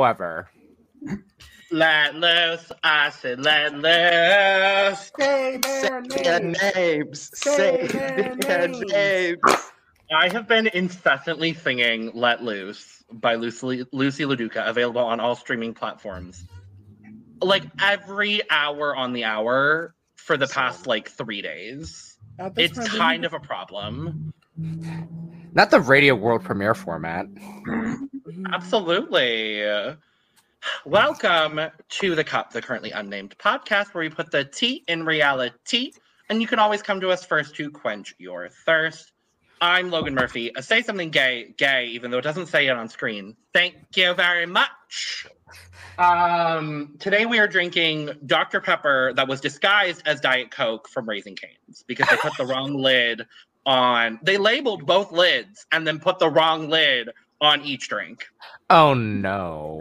However, Let loose. I said let loose. Say their Their names. names. Say Say their their names. names. I have been incessantly singing Let Loose by Loosey, Loosey LaDuca, available on all streaming platforms. Like every hour on the hour for the past like three days. It's kind of a problem. Not the radio world premiere format. Absolutely. Welcome to the Cup, the currently unnamed podcast where we put the tea in reality. And you can always come to us first to quench your thirst. I'm Logan Murphy. Say something gay, gay, even though it doesn't say it on screen. Thank you very much. Um, today we are drinking Dr. Pepper that was disguised as Diet Coke from Raising Cane's because they put the wrong lid on. They labeled both lids and then put the wrong lid on each drink. Oh no.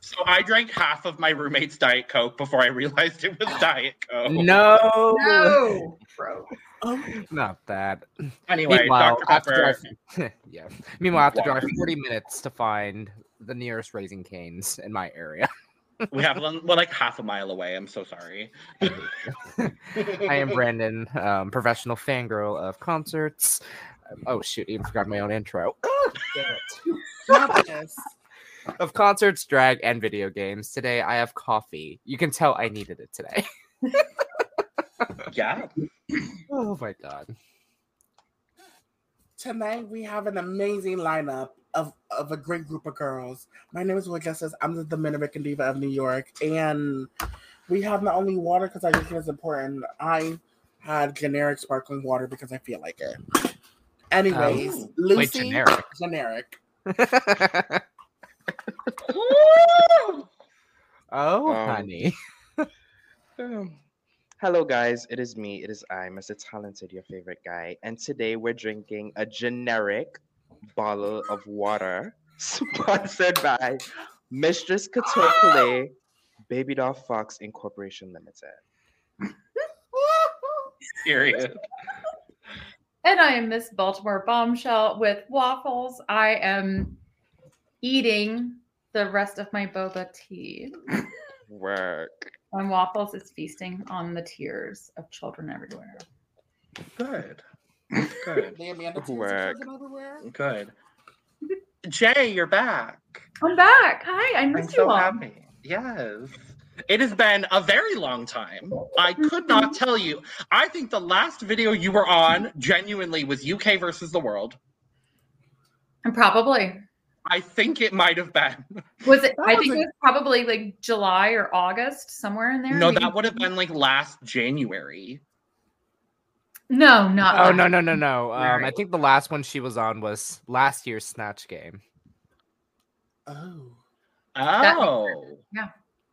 So I drank half of my roommate's Diet Coke before I realized it was Diet Coke. No. No, bro. Not that. Anyway, Meanwhile, Dr. I have to Pepper. drive- yeah. Meanwhile, I have to drive 40 minutes to find the nearest Raising Canes in my area. We have one we're like half a mile away. I'm so sorry. I am Brandon, um, professional fangirl of concerts. Um, oh shoot, even forgot my own intro. Damn it. not this. Of concerts, drag, and video games. Today I have coffee. You can tell I needed it today. Yeah. Oh my god. Tonight we have an amazing lineup of, of a great group of girls. My name is Will Justice. I'm the Dominican Diva of New York. And we have not only water because I think it's important. I had generic sparkling water because I feel like it. Anyways, Oh. Lucy Wait, generic. generic. oh, Um, honey. Um, Hello, guys. It is me. It is I, Mr. Talented, your favorite guy. And today we're drinking a generic bottle of water sponsored by Mistress Katokule Baby Doll Fox Incorporation Limited. Period. And I am Miss Baltimore Bombshell with waffles. I am eating the rest of my boba tea. Work. And waffles is feasting on the tears of children everywhere. Good. Good. The Amanda tears are everywhere. Good. Jaye, you're back. I'm back. Hi, I missed I'm missed so you all. happy. Yes. It has been a very long time. I could not mm-hmm. tell you. I think the last video you were on genuinely was UK versus the world. And probably I think it might have been. was it? That I was think a- it was probably like July or August, somewhere in there. No, maybe- that would have been like last January. No, not. Oh that. no no no no. Um, I think the last one she was on was last year's Snatch Game. Oh. Oh. Yeah.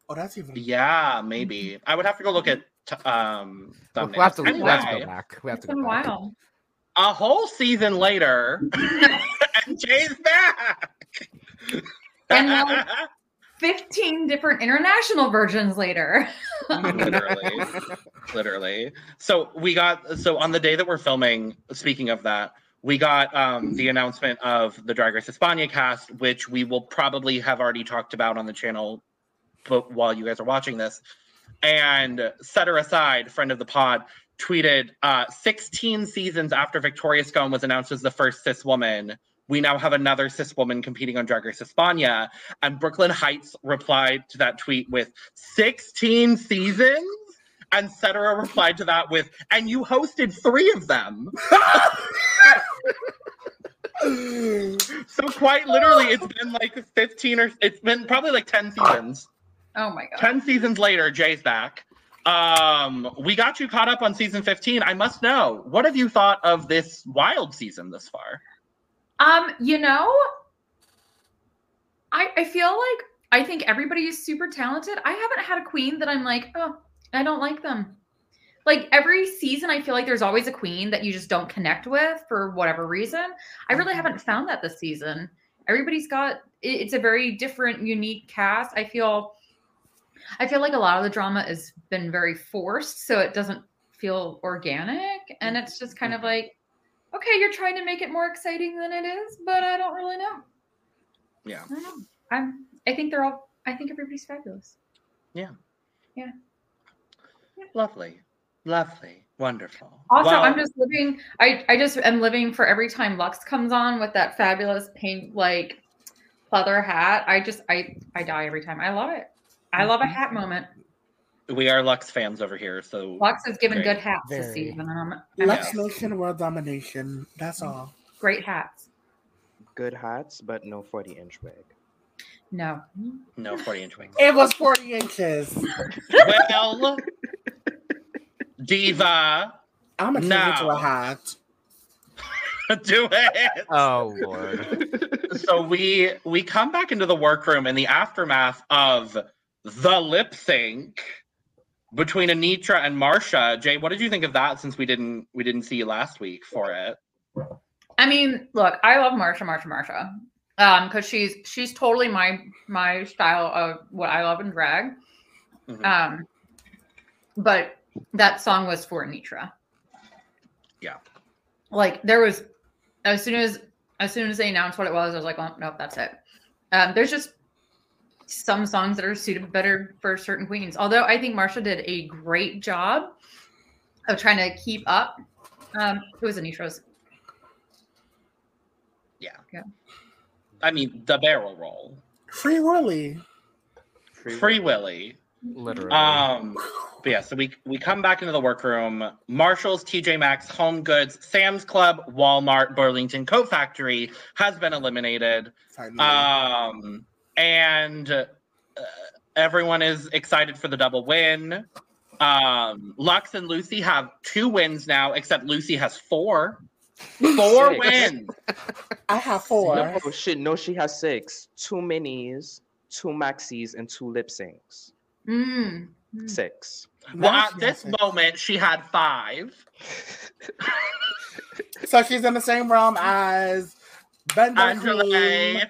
Oh, that's even Yeah, maybe. I would have to go look at t- um We'll we'll have to, we'll have to go back. We have It's to go been a while. a whole season later, and Jaye's back. And now- 15 different international versions later. literally, literally. So we got so on the day that we're filming. Speaking of that, we got um, the announcement of the Drag Race España cast, which we will probably have already talked about on the channel, but while you guys are watching this, and set her aside, friend of the pod, tweeted uh, 16 seasons after Victoria Scone was announced as the first cis woman. We now have another cis woman competing on Drag Race España. And Brooklyn Hytes replied to that tweet with 16 seasons? And Cetera replied to that with, and you hosted three of them. so quite literally, it's been like 15 or it's been probably like 10 seasons. Oh my god. 10 seasons later, Jaye's back. Um, we got you caught up on season 15. I must know, what have you thought of this wild season this far? Um, you know, I I feel like I think everybody is super talented. I haven't had a queen that I'm like, oh, I don't like them. Like every season, I feel like there's always a queen that you just don't connect with for whatever reason. I really haven't found that this season. Everybody's got it's a very different, unique cast. I feel I feel like a lot of the drama has been very forced, so it doesn't feel organic. And it's just kind of like, okay, you're trying to make it more exciting than it is, but I don't really know. Yeah. I know. I'm I think they're all. I think everybody's fabulous. Yeah. Yeah. yeah. Lovely. Lovely. Wonderful. Also, Well, I'm just living. I I just am living for every time Luxx comes on with that fabulous pink like pleather hat. I just I I die every time. I love it. I love a mm-hmm. hat moment. We are Luxx fans over here, so Luxx has given Very, good hats this very. season. and I'm, I'm Luxx Yeah. Nation world domination. That's mm-hmm. all. great hats. Good hats, but no 40 inch wig. No. no 40 inch wig. It was 40 inches. well, Diva, I'm gonna change it to a hat. do it. Oh lord. so we we come back into the workroom in the aftermath of the lip sync between Anetra and Marcia. Jaye, what did you think of that since we didn't we didn't see you last week for it? I mean, look, I love Marcia, Marcia, Marcia, um, because she's she's totally my my style of what I love in drag. Mhm. Um, but that song was for Anetra. Yeah. Like there was, as soon as as soon as they announced what it was, I was like, oh nope, that's it. Um, there's just some songs that are suited better for certain queens. Although I think Marcia did a great job of trying to keep up. Um, it was Anetra's. Yeah. Yeah. I mean, the barrel roll, Free Willy. Free Willy. Literally. Um, but yeah, so we we come back into the workroom. Marshalls, TJ Maxx, Home Goods, Sam's Club, Walmart, Burlington Coat Factory has been eliminated. Finally. Um, and uh, everyone is excited for the double win. Um, Luxx and Loosey have two wins now, except Loosey has four. Four Six. wins. I have four. No, she no, she has six. Two minis, two maxis, and two lip syncs. Mm. Six. Well, Now at this has moment, she had five. So she's in the same realm as Ben Angela Queen,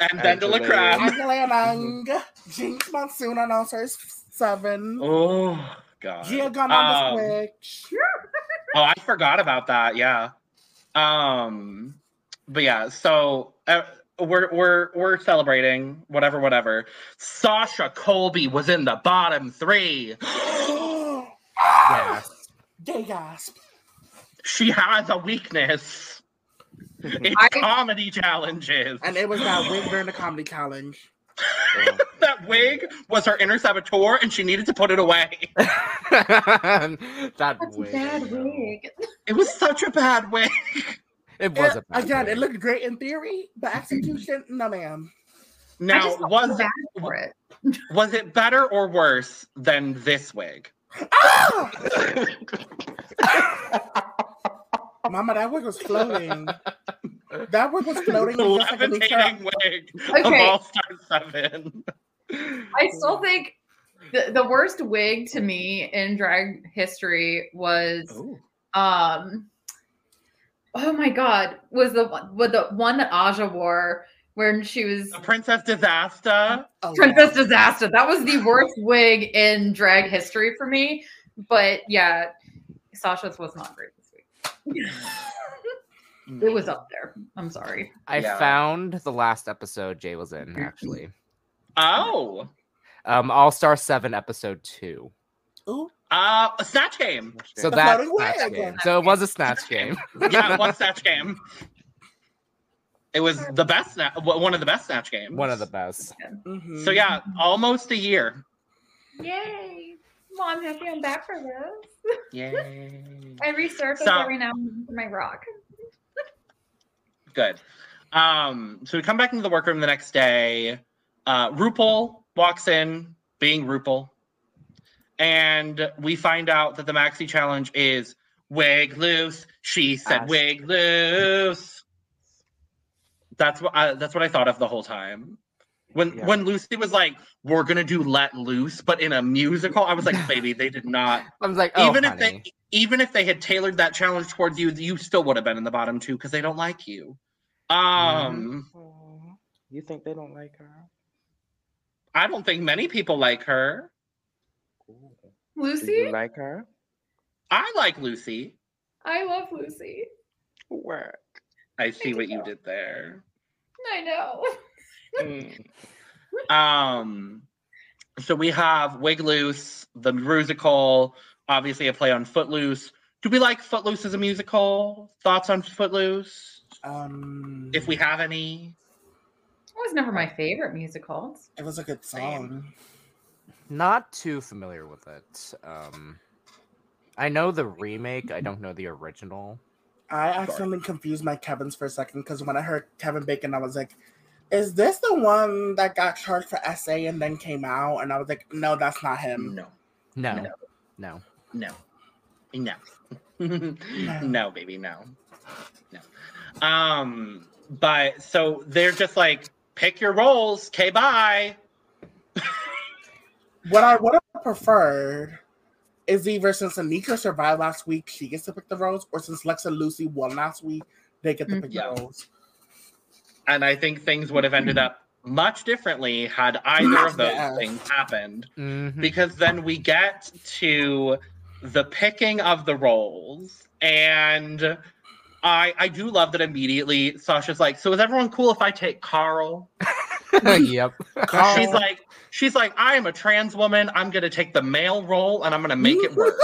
and Bendela Angela. Crab. Angela Young, Jinkx Monsoon announcers seven, Oh god. Gia Gunn on Um, the switch. Oh, I forgot about that. Yeah. Um, but yeah, so uh, we're we're we're celebrating whatever, whatever. Sasha Colby was in the bottom three. yes. Gay gasp. She has a weakness. It's I- comedy challenges. And it was that wig during the comedy challenge. that wig was her inner saboteur, and she needed to put it away. that That's wig. bad no. wig. It was such a bad wig. It was a It- bad again, wig. it looked great in theory, but execution, no ma'am. Now, was bad for it. was it better or worse than this wig? Ah! Mama, that wig was floating. That wig was floating. The just like a new levitating wig of All Star Seven. I still think the, the worst wig to me in drag history was um oh my god was the one with the one that Aja wore when she was Princess Disaster. Oh, Princess Disaster. That was the worst wig in drag history for me. But yeah, Sasha's was not great this week. it was up there. I'm sorry. I Yeah. found the last episode Jay was in, actually. Oh, Um, All Star Seven, episode two. Ooh, uh, a snatch game. So The that's floating snatch game. So it was a snatch game. Yeah, one snatch game. It was the best, sna- one of the best snatch games. One of the best. mhm. So yeah, almost a year. Yay. Well, I'm happy I'm back for this. Yay! I resurface So- every now and then for my rock. Good. Um, so we come back into the workroom the next day. Uh, RuPaul walks in, being RuPaul, and we find out that the maxi challenge is wig loose. She said Ass. wig loose. That's what I, that's what I thought of the whole time. When Yeah. when Loosey was like, "We're gonna do Let Loose," but in a musical, I was like, "Baby, they did not." I was like, oh, even if they even if they had tailored that challenge towards you, you still would have been in the bottom two because they don't like you. Um, Aw, You think they don't like her? I don't think many people like her. Ooh. Do Loosey? you like her? I like Loosey. I love Lucy. Work. I see what you you. did there. I know. Mm. Um, so we have Wig Loose, the musical, obviously a play on Footloose. Do we like Footloose as a musical? Thoughts on Footloose? Um, If we have any. It was never my favorite musical. It was a good song. Not too familiar with it. Um, I know the remake. I don't know the original. I accidentally confused my Kevin's for a second because when I heard Kevin Bacon, I was like, "Is this the one that got charged for SA and then came out?" And I was like, "No, that's not him." No, No, No. no. no, no, no, baby, no, no. Um, but so they're just like, pick your roles. Okay, bye. What I would have preferred is either since Anika survived last week, she gets to pick the roles, or since Luxx and Loosey won last week, they get to pick the roles. And I think things would have ended up much differently had either of those Yes. things happened. Mhm. because then we get to the picking of the roles and I I do love that immediately Sasha's like, so is everyone cool if I take Carl? yep. Carl- She's like, she's like, I am a trans woman. I'm gonna take the male role and I'm gonna make it work.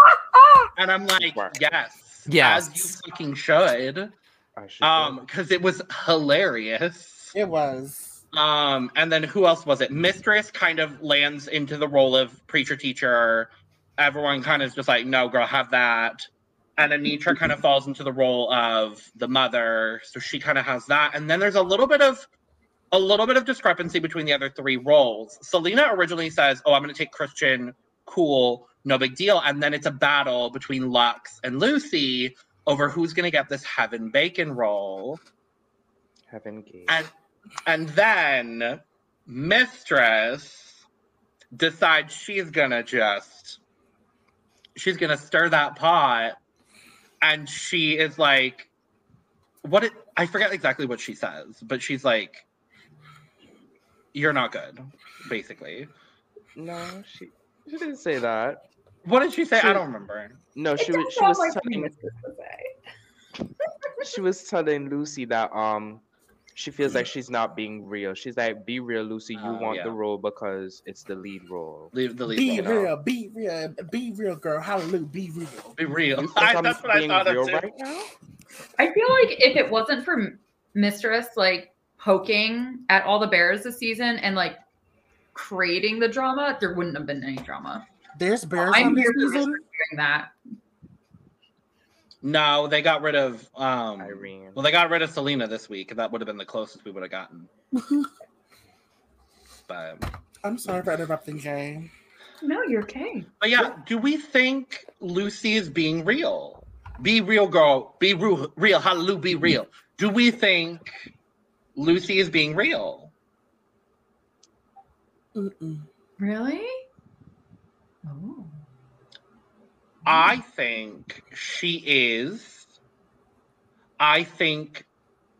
and I'm like, Work. yes, Yes. as you fucking should. I should Um, because it was hilarious. it was. Um, and then who else was it? Mistress kind of lands into the role of preacher teacher. Everyone kind of is just like, no, girl, have that. And Anetra kind of falls into the role of the mother, so she kind of has that. And then there's a little bit of a little bit of discrepancy between the other three roles. Salina originally says, "Oh, I'm going to take Christian, cool, no big deal," and then it's a battle between Luxx and Loosey over who's going to get this Heaven Bacon roll. Heaven Gate. And and then Mistress decides she's gonna just she's gonna stir that pot and she is like what it I forget exactly what she says, but she's like you're not good, basically. no, she she didn't say that. What did she say? She- I don't remember. No, It she was she was like telling Mistress would she was telling Loosey that um she feels like she's not being real. She's like, "Be real, Loosey. You Oh, want yeah. the role because it's the lead role." Leave the lead Be role. real, be real, be real, girl. Hallelujah, be real. Be real. I, that's what I thought of too. right now? I feel like if it wasn't for Mistress like poking at all the bears this season and like creating the drama, there wouldn't have been any drama. There's bears I'm on this here for season. Mistress that. No, they got rid of um Irene. Well, they got rid of Salina this week. That would have been the closest we would have gotten. But, I'm sorry for interrupting, Jaye. No, you're okay. but yeah, do we think Loosey is being real? Be real, girl. Be real. real. Hallelujah. Be real. Do we think Loosey is being real? Mm-mm. Really? Oh. I think she is. I think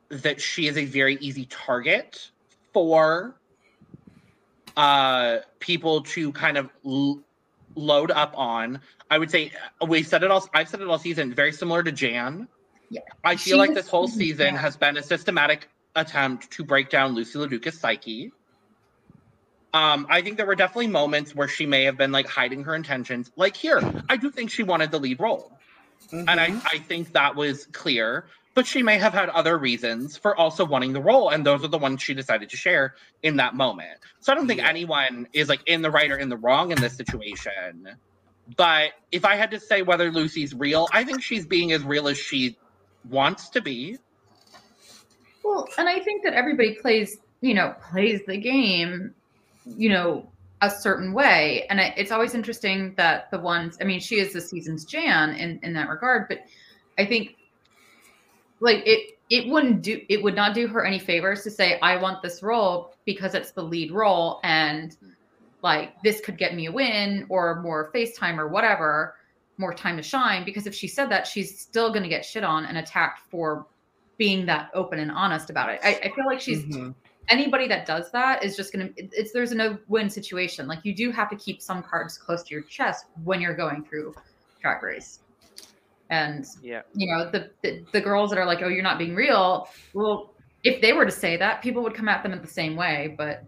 that she is a very easy target for uh people to kind of l- load up on. I would say we said it all. I've said it all season. Very similar to Jan. Yeah. I She feel like was- this whole season yeah. has been a systematic attempt to break down Loosey LaDuca's psyche. Um, I think there were definitely moments where she may have been like hiding her intentions. Like here, I do think she wanted the lead role, and I, Mhm. I think that was clear. But she may have had other reasons for also wanting the role, and those are the ones she decided to share in that moment. So I don't think Yeah. anyone is like in the right or in the wrong in this situation. But if I had to say whether Loosey's real, I think she's being as real as she wants to be. Well, and I think that everybody plays, you know, plays the game, you know, a certain way. And it's always interesting that the ones, I mean, she is the season's Jan in, in that regard, but I think like it, it wouldn't do, it would not do her any favors to say, I want this role because it's the lead role and like this could get me a win or more FaceTime or whatever, more time to shine. Because if she said that, she's still going to get shit on and attacked for being that open and honest about it. I, I feel like she's Mhm. Anybody that does that is just gonna it- it's there's a no win situation. Like you do have to keep some cards close to your chest when you're going through drag race. And Yeah. you know, the, the the girls that are like, Oh, you're not being real, well, if they were to say that, people would come at them in the same way. But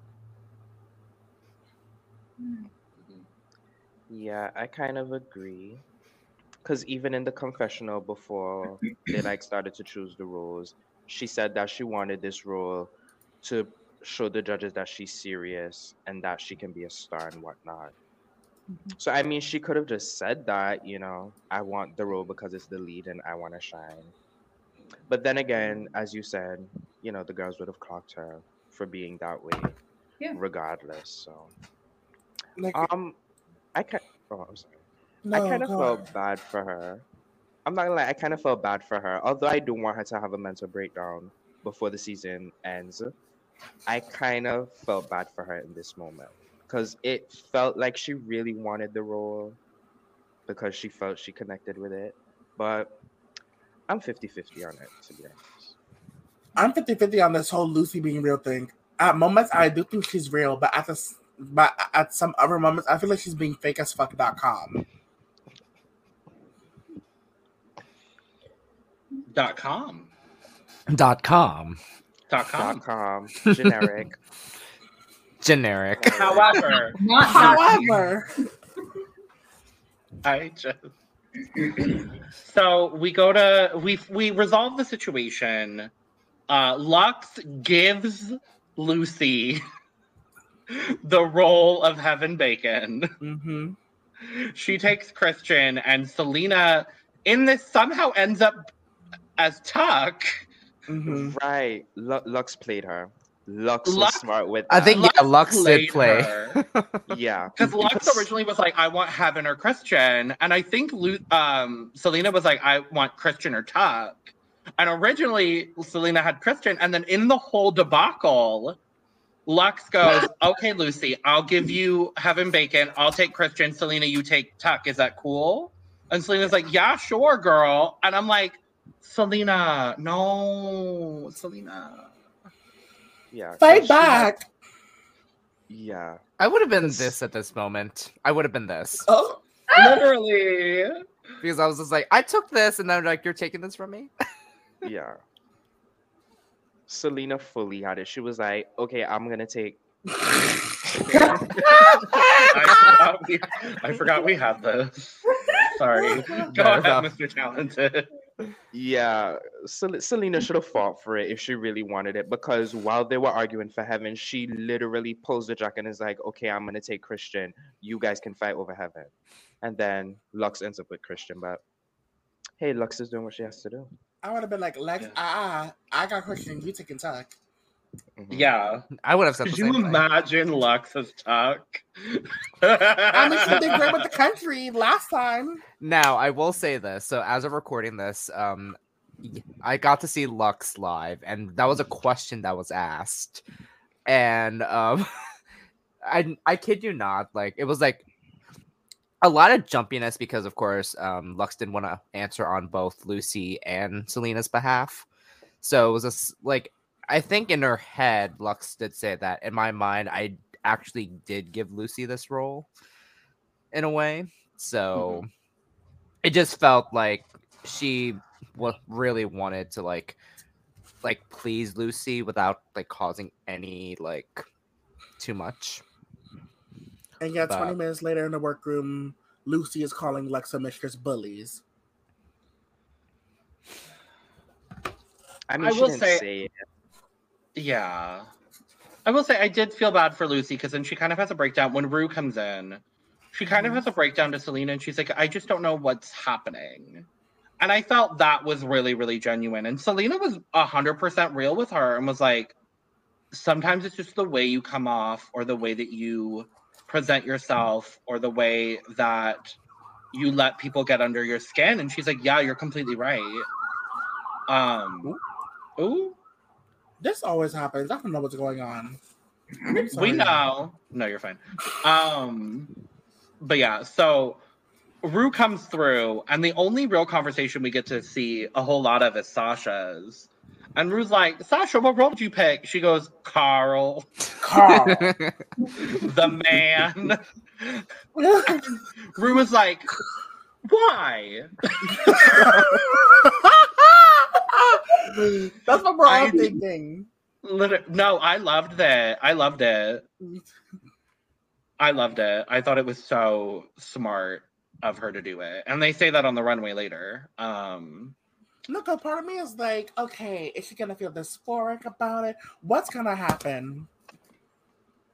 Yeah, I kind of agree. Because even in the confessional before they like started to choose the roles, she said that she wanted this role to show the judges that she's serious and that she can be a star and whatnot. So I mean, she could have just said that, you know, I want the role because it's the lead and I want to shine. But then again, as you said, you know, the girls would have clocked her for being that way, Yeah. regardless. So, Like, um, I can. Oh, I'm sorry. no, I kind of go felt on. bad for her. I'm not gonna lie, I kind of felt bad for her. Although I do want her to have a mental breakdown before the season ends, I kind of felt bad for her in this moment because it felt like she really wanted the role because she felt she connected with it. But I'm 50 50 on it, to be honest. I'm 50 50 on this whole Loosey being real thing. At moments, I do think she's real, but at this, but at some other moments, I feel like she's being fake as fuck.com. Dot com. Dot com. Dot com. Dot com, generic. Generic. However, Not However, I just so we go to we we resolve the situation. Uh, Luxx gives Loosey the role of Heaven Bacon. hmm She takes Christian, and Salina in this somehow ends up as Tuck. Hmm right. Lu- Luxx played her. Luxx, Luxx- was smart with I that. think yeah, Luxx did played play. her. yeah. Because Luxx originally was like, I want Heaven or Christian. And I think Lu- um, Salina was like, I want Christian or Tuck. And originally, Salina had Christian. And then in the whole debacle, Luxx goes, Okay, Loosey, I'll give you Heaven Bacon. I'll take Christian. Salina, you take Tuck. Is that cool? And Salina's like, Yeah, sure, girl. And I'm like, Salina, no, Salina. Yeah. 'cause fight she had- back. yeah. I would have been This- this at this moment. I would have been this Oh, ah! Literally. because I was just like, I took this, and then like, you're taking this from me. Yeah. Salina fully had it. She was like, okay, I'm gonna take I forgot we, I forgot we had this. Sorry. Go No, ahead, no. Mr. Talented. Yeah, Sel- Salina should have fought for it if she really wanted it because while they were arguing for heaven, she literally pulls the jacket and is like, okay, I'm gonna take Christian. You guys can fight over heaven. And then Luxx ends up with Christian, but hey, Luxx is doing what she has to do. I would have been like, Lex, Yeah. ah, I got Christian, you taking Tuck. Mhm. Yeah. I would have said the Could same you imagine Luxx as Tuck? I mean, she did great with the country last time. Now, I will say this. So, as of recording this, um, y- I got to see Luxx live, and that was a question that was asked, and um, I I kid you not, like it was like a lot of jumpiness because, of course, um, Luxx didn't want to answer on both Loosey and Salina's behalf, so it was just like I think in her head, Luxx did say that. In my mind, I actually did give Loosey this role in a way. So mm-hmm. it just felt like she wa really wanted to like like please Loosey without like causing any like too much. And yet, 20 But- minutes later in the workroom, Loosey is calling Lexa Mistress bullies. I mean, I she will didn't say- say it. Yeah. I will say I did feel bad for Loosey because then she kind of has a breakdown when Ru comes in. She kind of has a breakdown to Salina and she's like, I just don't know what's happening. And I felt that was really, really genuine. And Salina was 100% real with her and was like, sometimes it's just the way you come off or the way that you present yourself or the way that you let people get under your skin. And she's like, yeah, you're completely right. Um, ooh. This always happens. I don't know what's going on. We know. No, you're fine. Um, but yeah, so Ru comes through, and the only real conversation we get to see a whole lot of is Sasha's. And Ru's like, Sasha, what role did you pick? She goes, Carl, Carl. the man. Rue was like, why? That's what we're all I- thinking. Liter- no, I loved that. I loved it. I loved it. I thought it was so smart of her to do it. And they say that on the runway later. Um Look, a part of me is like, okay, is she gonna feel dysphoric about it? What's gonna happen?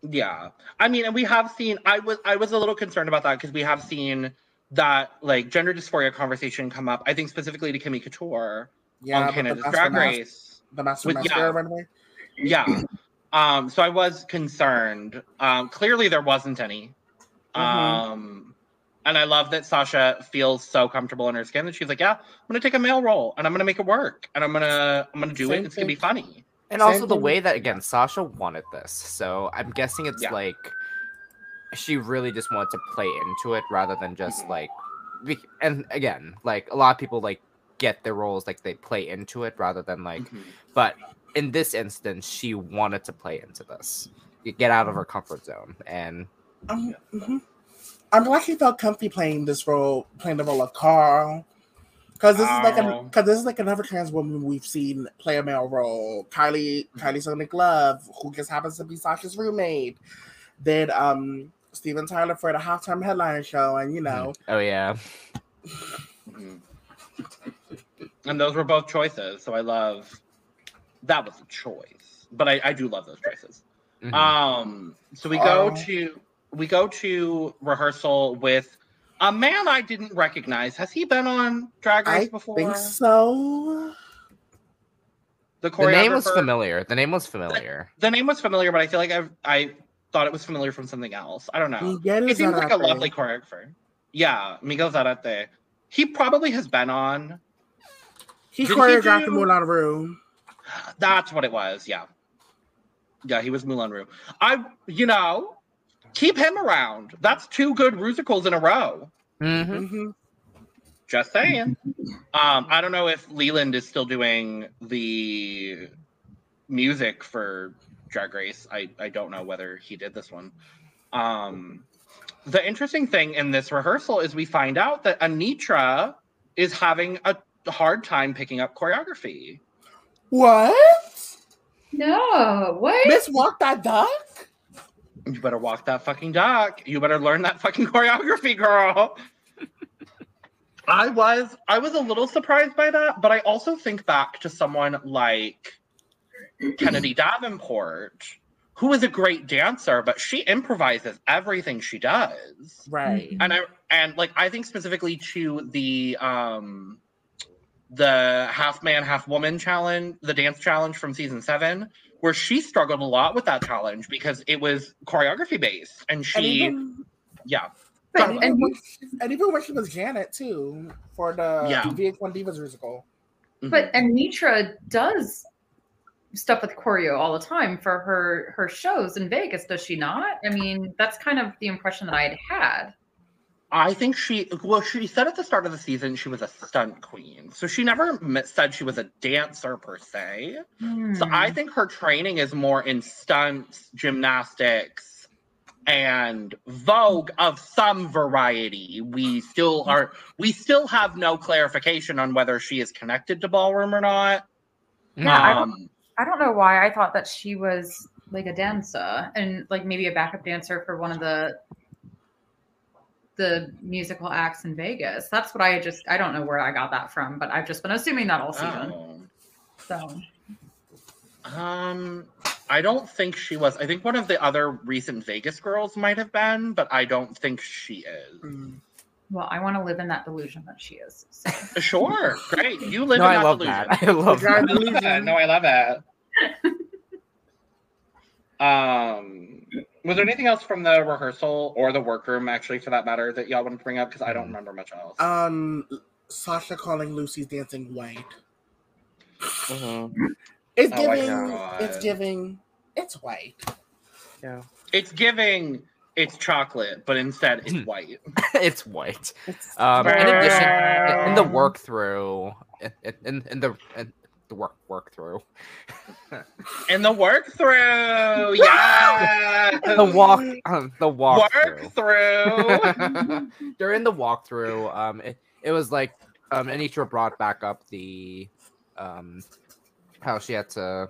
yeah. I mean, and we have seen I was I was a little concerned about that because we have seen that like gender dysphoria conversation come up, I think specifically to Kimmy Couture Yeah, on but the Canada's Master Drag Mas- Race. the Master with- Mascara yeah. runway. Yeah. Um, so I was concerned. Um, clearly there wasn't any. Mhm. Um, and I love that Sasha feels so comfortable in her skin that she's like, yeah, I'm gonna take a male role and I'm gonna make it work and I'm gonna I'm gonna do it. Same It's gonna be funny. And Same also the way that again Sasha wanted this, so I'm guessing it's Yeah. like she really just wanted to play into it rather than just Mhm. like. be- And again, like a lot of people like get their roles like they play into it rather than like. Mhm. But in this instance, she wanted to play into this, get out of her comfort zone, and Um, mhm. I'm glad she felt comfy playing this role, playing the role of Carl. Because this is like a because this is like another trans woman we've seen play a male role. Kylie Kylie Sonique Love, who just happens to be Sasha's roommate, did um Steven Tyler for the halftime headliner show, and you know, oh yeah, Mhm. And those were both choices. So I love that was a choice. But I, I do love those choices. Mhm. Um, so we go Oh. to we go to rehearsal with a man I didn't recognize. Has he been on Drag Race I before? think so. The the name was familiar. The name was familiar. The name was familiar, but I feel like I I thought it was familiar from something else. I don't know. Miguel He seems like a lovely choreographer. Yeah, Miguel Zarate. He probably has been on. He Did he choreographed do- the Moulin Rouge. That's what it was. Yeah. Yeah, he was Moulin Rouge. I, you know, keep him around. That's two good musicals in a row. Mhm. hmm Just saying. Um, I don't know if Leland is still doing the music for Drag Race. I, I don't know whether he did this one. Um, the interesting thing in this rehearsal is we find out that Anetra is having a hard time picking up choreography. What? No, what? Miss Walk That Duck? You better walk that fucking duck. You better learn that fucking choreography, girl. I was I was a little surprised by that, but I also think back to someone like Kennedy Davenport, who is a great dancer, but she improvises everything she does. Right. And I and like I think specifically to the um the half man, half woman challenge, the dance challenge from season seven, where she struggled a lot with that challenge because it was choreography based. And And she even, yeah. And, and even when she, and even when she was Janet too for the Yeah. VH1 Divas musical. Mhm. But Anetra does stuff with choreo all the time for her her shows in Vegas, does she not? I mean, that's kind of the impression that I had had. I think she well, she said at the start of the season she was a stunt queen. So she never said she was a dancer per se. So I Hmm. think her training is more in stunts, gymnastics, and Vogue of some variety. We still are we still have no clarification on whether she is connected to ballroom or not. Yeah, I don't- Um, I don't know why I thought that she was like a dancer and like maybe a backup dancer for one of the the musical acts in Vegas. That's what I just I don't know where I got that from, but I've just been assuming that all season. oh. So Um, I don't think she was. I think one of the other recent Vegas girls might have been, but I don't think she is. Mm. well, I want to live in that delusion that she is. So. Sure, great. You live No, in I that love delusion. that. I love that. delusion. no, I love it. um, was there anything else from the rehearsal or the workroom, actually, for that matter, that y'all wanted to bring up? Because I don't remember much else. Um, Sasha calling Loosey's dancing white. Mhm. It's Oh giving. God. it's giving. It's white. Yeah. it's giving. It's chocolate, but instead it's white. it's white. It's Um, in addition, in- in the work through, in, in, in the in the work work through, And the work through, yeah. the walk, um, the walk work through. During the walkthrough, um, it, it was like um, Anetra brought back up the um, how she had to.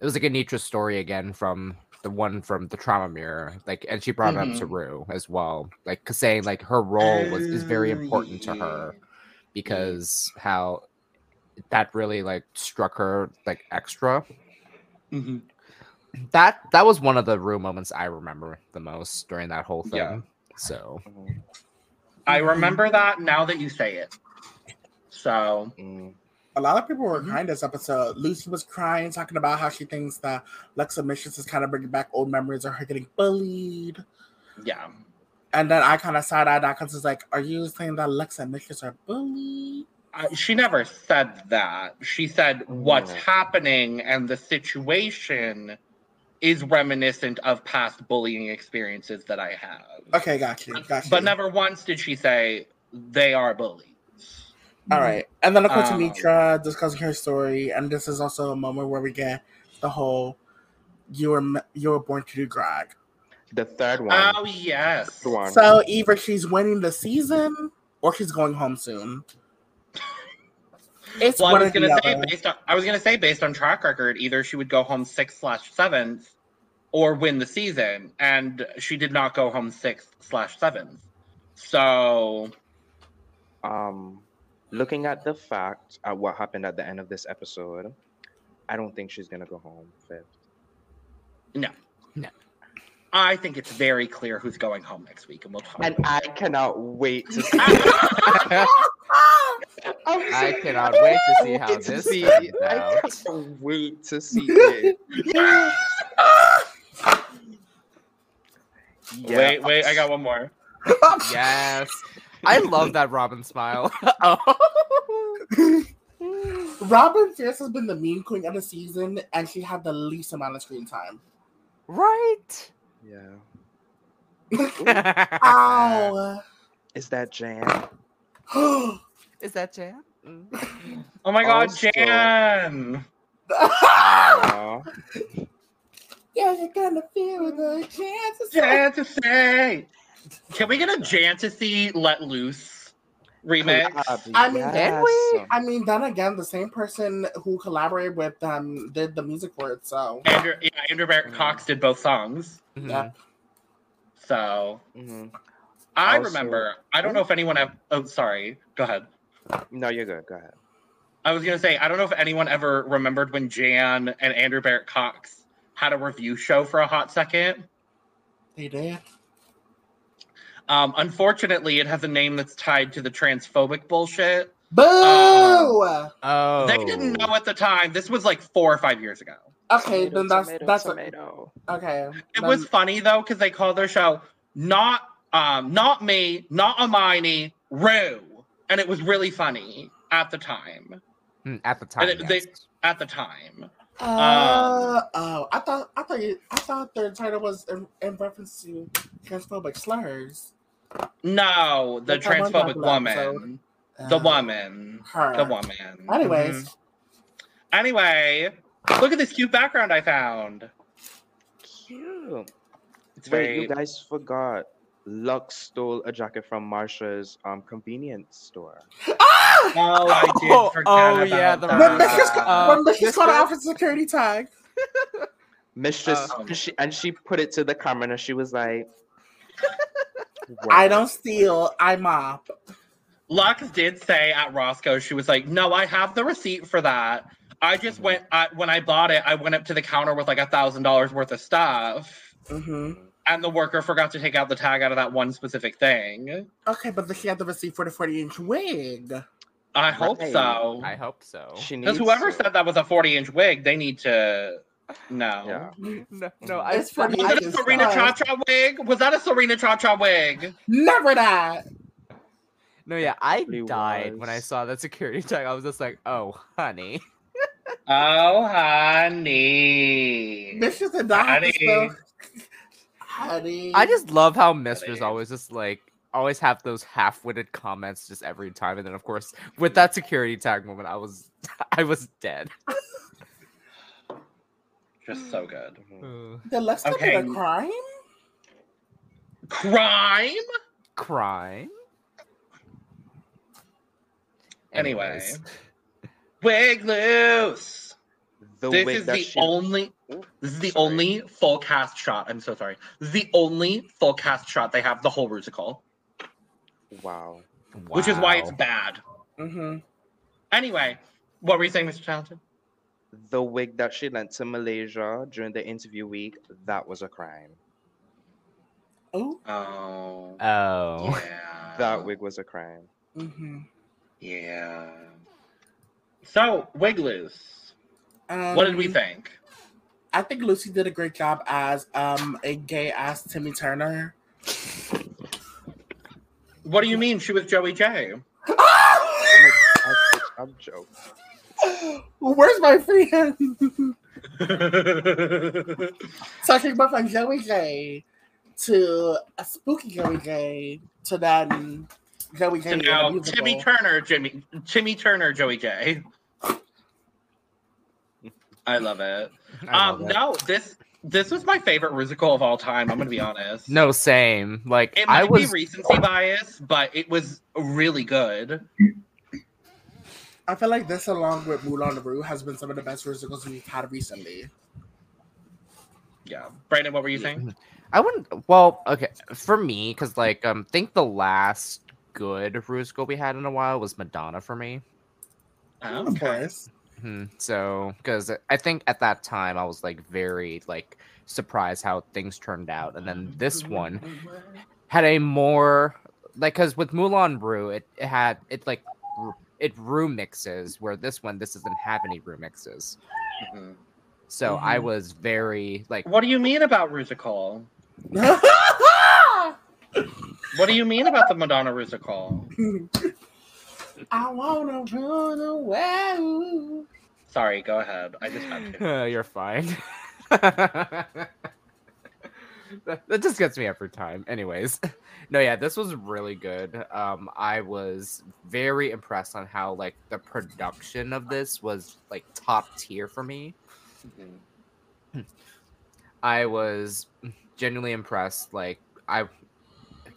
It was like Anetra's story again from the one from the trauma mirror, like, and she brought Mhm. it up to Ru as well, like saying like her role was is very Oh, important to her because how that really like struck her like extra. Mhm. That that was one of the real moments I remember the most during that whole thing. Yeah. So. I remember that now that you say it. So Mm. A lot of people were Mm-hmm. crying this episode. Loosey was crying, talking about how she thinks that Lexa Mistress is kind of bringing back old memories of her getting bullied. yeah. And then I kind of side eyed that because it's like, are you saying that Lexa Mistress are bullied? I, she never said that. She said what's No. happening and the situation is reminiscent of past bullying experiences that I have. Okay, got you. Got you. But never once did she say they are bullies. All right. And then, of course, Um, Anetra discussing her story. And this is also a moment where we get the whole you were, you were born to do drag. The third one. Oh yes. One. So either she's winning the season or she's going home soon. It's Well, I was gonna say other. based on I was gonna say based on track record, either she would go home sixth slash seventh or win the season, and she did not go home sixth slash seventh. So um, looking at the fact at what happened at the end of this episode, I don't think she's gonna go home fifth. No. No. I think it's very clear who's going home next week, and we'll talk. And about I cannot wait to see. Oh! I I cannot wait to see how this see. turns I out. can't wait to see it. it. Wait, wait, I got one more. Yes. I love that Robin smile. oh. Robin Fierce has been the meme queen of the season, and she had the least amount of screen time. Right. Yeah. Ow! Is that Jan? Is that Jan? Mm. Oh my god, Also- Jan! Aw. yeah, you're gonna feel the chances. Jan to say. Can we get a Jan to see Let Loose remix? I mean, can we? I mean, then again, the same person who collaborated with them did the music for it, so Andrew, yeah, Andrew Barrett Cox did both songs. Mhm. Yeah. So Mhm. I Also- remember. I don't know if anyone. Have, oh, sorry. Go ahead. No, you're good. Go ahead. I was gonna say I don't know if anyone ever remembered when Jan and Andrew Barrett Cox had a review show for a hot second. they did. Um, unfortunately, it has a name that's tied to the transphobic bullshit. Boo! Oh. They didn't know at the time. This was like four or five years ago. okay, Tomato, then that's tomato, that's tomato. okay. It then- was funny though because they called their show not um not me, not Amini, Rue, and it was really funny at the time. Mm, At the time. And they- At the time, Uh, oh, I thought I thought you, I thought their title was in, in reference to transphobic slurs. no, the That's transphobic popular woman, the Uh, woman, her. the woman. Anyways, Mhm. Anyway, look at this cute background I found. Cute. It's Wait, very. you guys forgot. Luxx stole a jacket from Marcia's um convenience store. ah! Oh, I did Oh, forget oh, about yeah, the that. when Mistress, Uh, when Mistress got Mistress? off a security tag. Mistress, Um, and she and she put it to the camera and she was like, I don't steal, I mop. Lux did say at Roscoe, she was like, "No, I have the receipt for that. I just went I, when I bought it. I went up to the counter with like a thousand dollars worth of stuff, hmm and the worker forgot to take out the tag out of that one specific thing. Okay, but then she had the receipt for the 40 inch wig. I hope Right. so. I hope so. Because whoever to. said that was a forty-inch wig, they need to. No. Yeah. No, no, I, It's for I- the Was it a Yes, Serena. Cha Cha wig? Was that a Serena Cha Cha wig? Never that. no, yeah, I Probably died when I saw that security tag. I was just like, oh, honey. Oh, honey. This is a have to Honey. I just love how Mistress Honey. always just like always have those half-witted comments just every time, and then of course with that security tag moment, I was I was dead. Just so good. Did Lex commit Okay. a crime? Crime? Crime. Anyway. Anyways. Wig loose. The this wig is that the she only. This is the sorry. only full cast shot. I'm so sorry. This is the only full cast shot they have the whole musical, Wow. wow. which is why it's bad. Mm-hmm. Anyway, what were you saying, Mr. Talented? The wig that she lent to Malaysia during the interview week, that was a crime. Oh. Oh, Oh. yeah. That wig was a crime. Mm-hmm. Yeah. So, Wigloose, Um, what did we think? I think Loosey did a great job as um a gay ass Timmy Turner. What do you mean she was Joey Jay? I'm, like, I'm, I'm joking. Where's my friend? Talking about from Joey Jay to a spooky Joey Jay to then Joey Jay So in a now. Timmy Turner, Jimmy, Timmy Turner, Joey J. I love it. I um, it. no, this this was my favorite musical of all time. I'm gonna be honest. No, same. Like it might I was be recency bias, but it was really good. I feel like this, along with Moulin Rouge, has been some of the best musicals we've had recently. Yeah, Brandon, what were you saying? I wouldn't. Well, okay, for me, because like um, think the last good musical we had in a while was Madonna for me. Oh, Of course. Hmm So, because I think at that time I was like very like surprised how things turned out, and then this one had a more like because with Moulin Rouge, it, it had it like it room mixes where this one this doesn't have any room mixes. Mhm. So I Mhm. was very like What do you mean about Rusical? What do you mean about the Madonna Rusical? I wanna run away. Sorry, go ahead. I just had to. Uh, you're fine. that, just gets me every time. Anyways, no, yeah, this was really good. Um, I was very impressed on how like the production of this was like top tier for me. Mhm. I was genuinely impressed. Like, I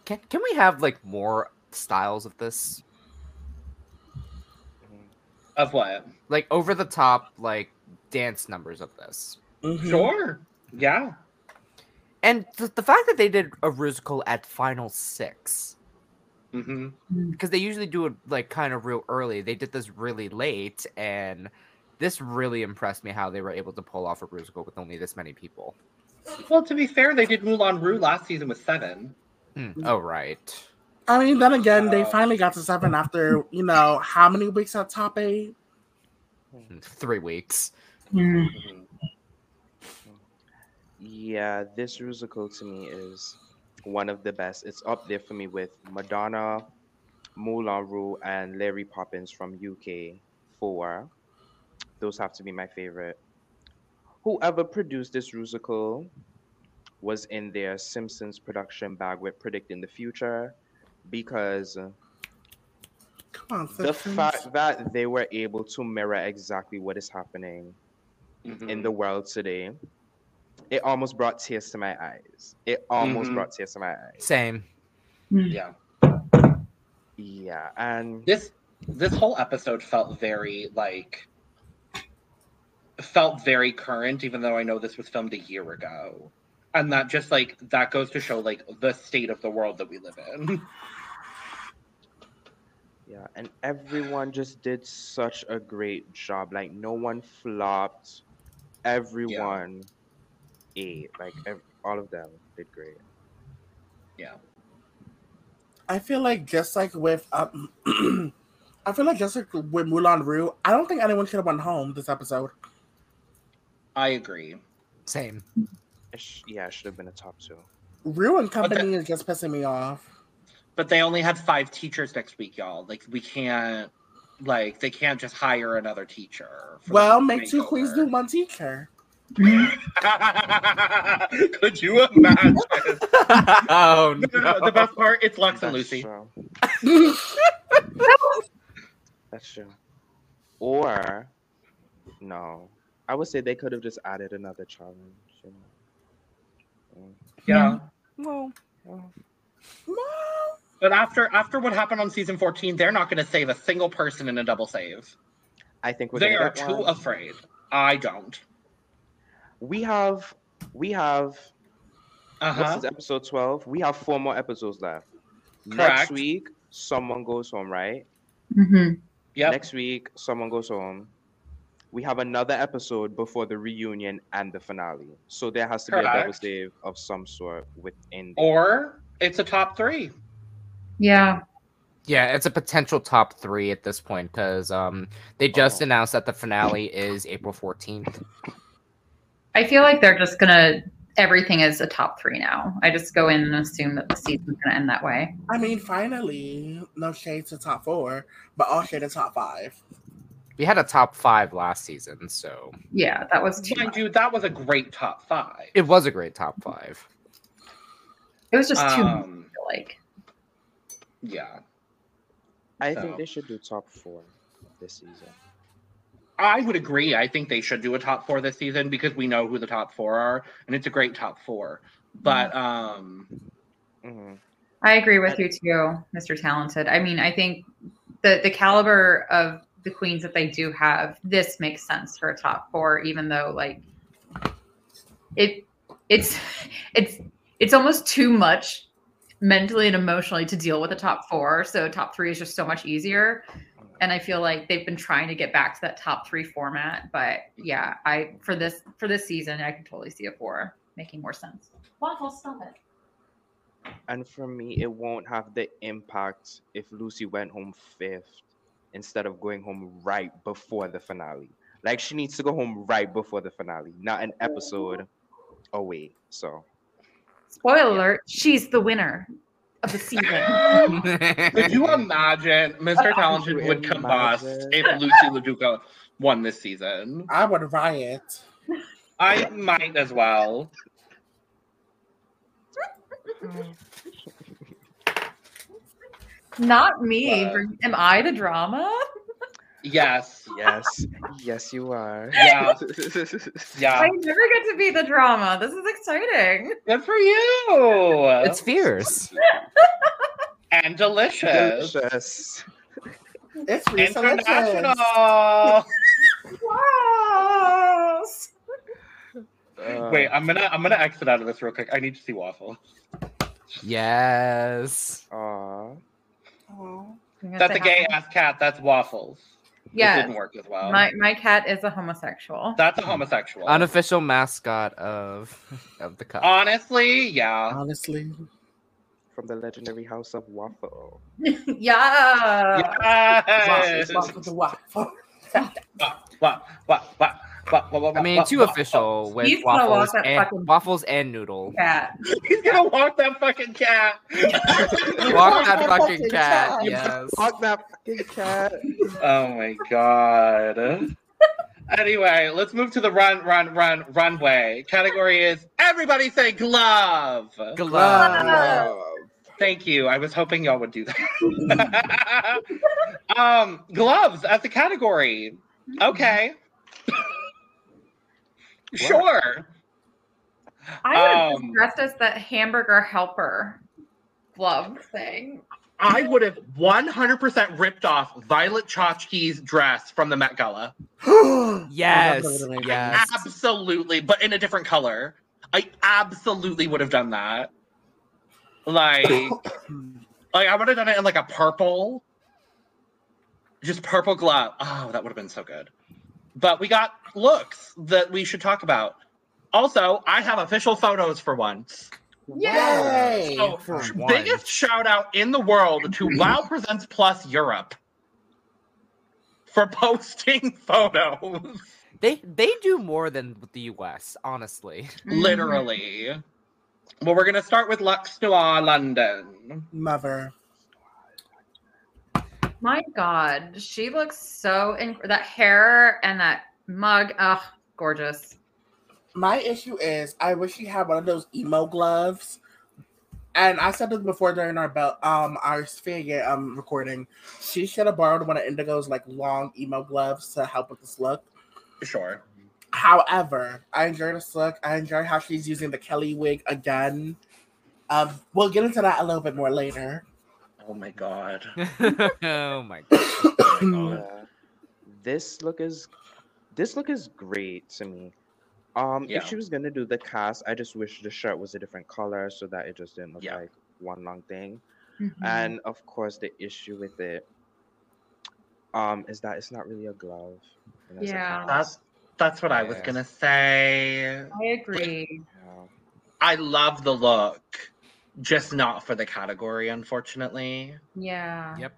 can can we have like more styles of this? Of what? Like over the top, like dance numbers of this. Mhm. Sure. Yeah. And th- the fact that they did a musical at final six, hmm because they usually do it like kind of real early, they did this really late, and this really impressed me how they were able to pull off a musical with only this many people. Well, to be fair, they did Moulin Rouge last season with seven. Hmm, Oh right, I mean, then again, they finally got to seven after you know how many weeks at top eight. Three weeks. Mhm. Yeah, this musical to me is one of the best. It's up there for me with Madonna, Moulin Rouge, and Larry Poppins from UK. Four. Those have to be my favorite. Whoever produced this musical was in their Simpsons production bag with predicting the future because on, the fact that they were able to mirror exactly what is happening Mhm. in the world today, it almost brought tears to my eyes. It almost Mhm. brought tears to my eyes. Same. Yeah. Yeah, and This this whole episode felt very like felt very current, even though I know this was filmed a year ago. And that just like that goes to show like the state of the world that we live in. yeah, and everyone just did such a great job. Like no one flopped. Everyone ate. Like ev- all of them did great. Yeah. I feel like just like with um, I feel like just like with Moulin Rouge, I don't think anyone should have went home this episode. I agree. Same. It sh- yeah, it should have been a top two. Rue and But company is just pissing me off. But they only had five teachers next week, y'all. Like we can't like they can't just hire another teacher. Well, make two makeover. queens do one teacher. Could you imagine? oh the, the best part, it's Luxx and Loosey. true. That's true. Or no, I would say they could have just added another challenge. You know? Yeah. Well, Well, But after after what happened on season 14, they're not going to save a single person in a double save. I think we're They gonna are too one. afraid. I don't. We have we have Uh what's huh. this is episode 12? We have four more episodes left. Correct. Next week, someone goes home, right? hmm Yep. Next week, someone goes home. We have another episode before the reunion and the finale. So there has to be a double save of some sort within the Or it's a top three. Yeah. Yeah, it's a potential top three at this point because um they just Oh. announced that the finale is April fourteenth. I feel like they're just gonna everything is a top three now. I just go in and assume that the season's gonna end that way. I mean, finally, no shade to top four, but all shade to top five. We had a top five last season, so Yeah, that was too Mind much. you, that was a great top five. it was a great top five. It was just too Um, feel like. yeah. I So- think they should do top four this season. I would agree. I think they should do a top four this season because we know who the top four are, and it's a great top four. But um, hmm I agree with you too, Mr. Talented. I mean, I think the the caliber of the queens that they do have, this makes sense for a top four, even though like it it's it's it's almost too much mentally and emotionally to deal with a top four. So top three is just so much easier. And I feel like they've been trying to get back to that top three format. But yeah, I for this for this season, I can totally see a four making more sense. Waffle, stop it. And for me, it won't have the impact if Loosey went home fifth instead of going home right before the finale. Like she needs to go home right before the finale, not an episode away. So Spoiler alert, she's the winner of the season. could you imagine Mr. Talented you would combust if Loosey LaDuca won this season? I would riot. I might as well. Not me. What? Am I the drama? Yes. yes, yes, you are. Yeah. Yeah. I never get to be the drama. This is exciting. Good for you. it's fierce. and delicious. Delicious. It's Risa International. Yes. Uh, Wait, I'm gonna I'm gonna exit out of this real quick. I need to see waffle. Yes. aw. Aw. That's a gay ass cat. That's waffles. It Yeah. didn't work as well. My my cat is a homosexual. That's a homosexual. Unofficial mascot of of the cup. Honestly, yeah. Honestly, from the legendary house of Waffle. yeah. Yes. waffle waffle. I mean, what, too official with He's gonna waffles walk that and fucking- waffles and noodle. Cat. He's gonna walk that fucking cat. Walk that fucking cat. Yes. Fuck that fucking cat. Oh my god. Anyway, let's move to the run, run, run, runway. Category is everybody say glove. Glove. Thank you. I was hoping y'all would do that. um, gloves as a category. Okay. Sure. I would have Um, dressed as the hamburger helper glove thing. I would have 100% ripped off Violet Chachki's dress from the Met Gala. Yes. Yes. Absolutely, but in a different color. I absolutely would have done that. Like, like I would have done it in like a purple, just purple glove. Oh, that would have been so good. But we got looks that we should talk about. Also, I have official photos for once. Yay! So, For sh- once. biggest shout out in the world to Wow Presents Plus Europe for posting photos. They they do more than the US, honestly. Mm-hmm. Literally. Well, we're gonna start with Luxx Noir London. Mother. My God, she looks so in that hair and that mug. Ugh, gorgeous. My issue is I wish she had one of those emo gloves. And I said this before during our belt um our Sphere um recording. She should have borrowed one of Indigo's like long emo gloves to help with this look. Sure. However, I enjoy this look. I enjoy how she's using the Kelly wig again. Um, we'll get into that a little bit more later. Oh my god. oh my god. Oh my god. Yeah. This look is this look is great to me. Um, Yeah. if she was gonna do the cast, I just wish the shirt was a different color so that it just didn't look Yeah. like one long thing. Mhm. And of course, the issue with it, um, is that it's not really a glove. and a Yeah. cast. That's what I was gonna say. I agree. Yeah. I love the look, just not for the category, unfortunately. Yeah. Yep.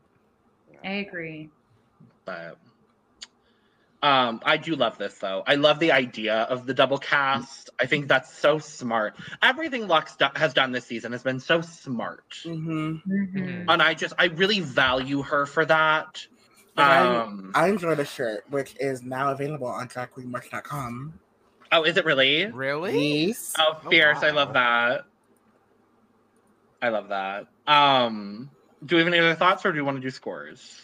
I agree. But um, I do love this though. I love the idea of the double cast. I think that's so smart. Everything Luxx do- has done this season has been so smart, hmm Mhm. and I just I really value her for that. But I- Um, I enjoy the shirt, which is now available on dragqueenmerch.com. oh, is it really? Really? Yes. Oh, Oh, fierce! I love that. I love that. Um, do we have any other thoughts, or do you want to do scores?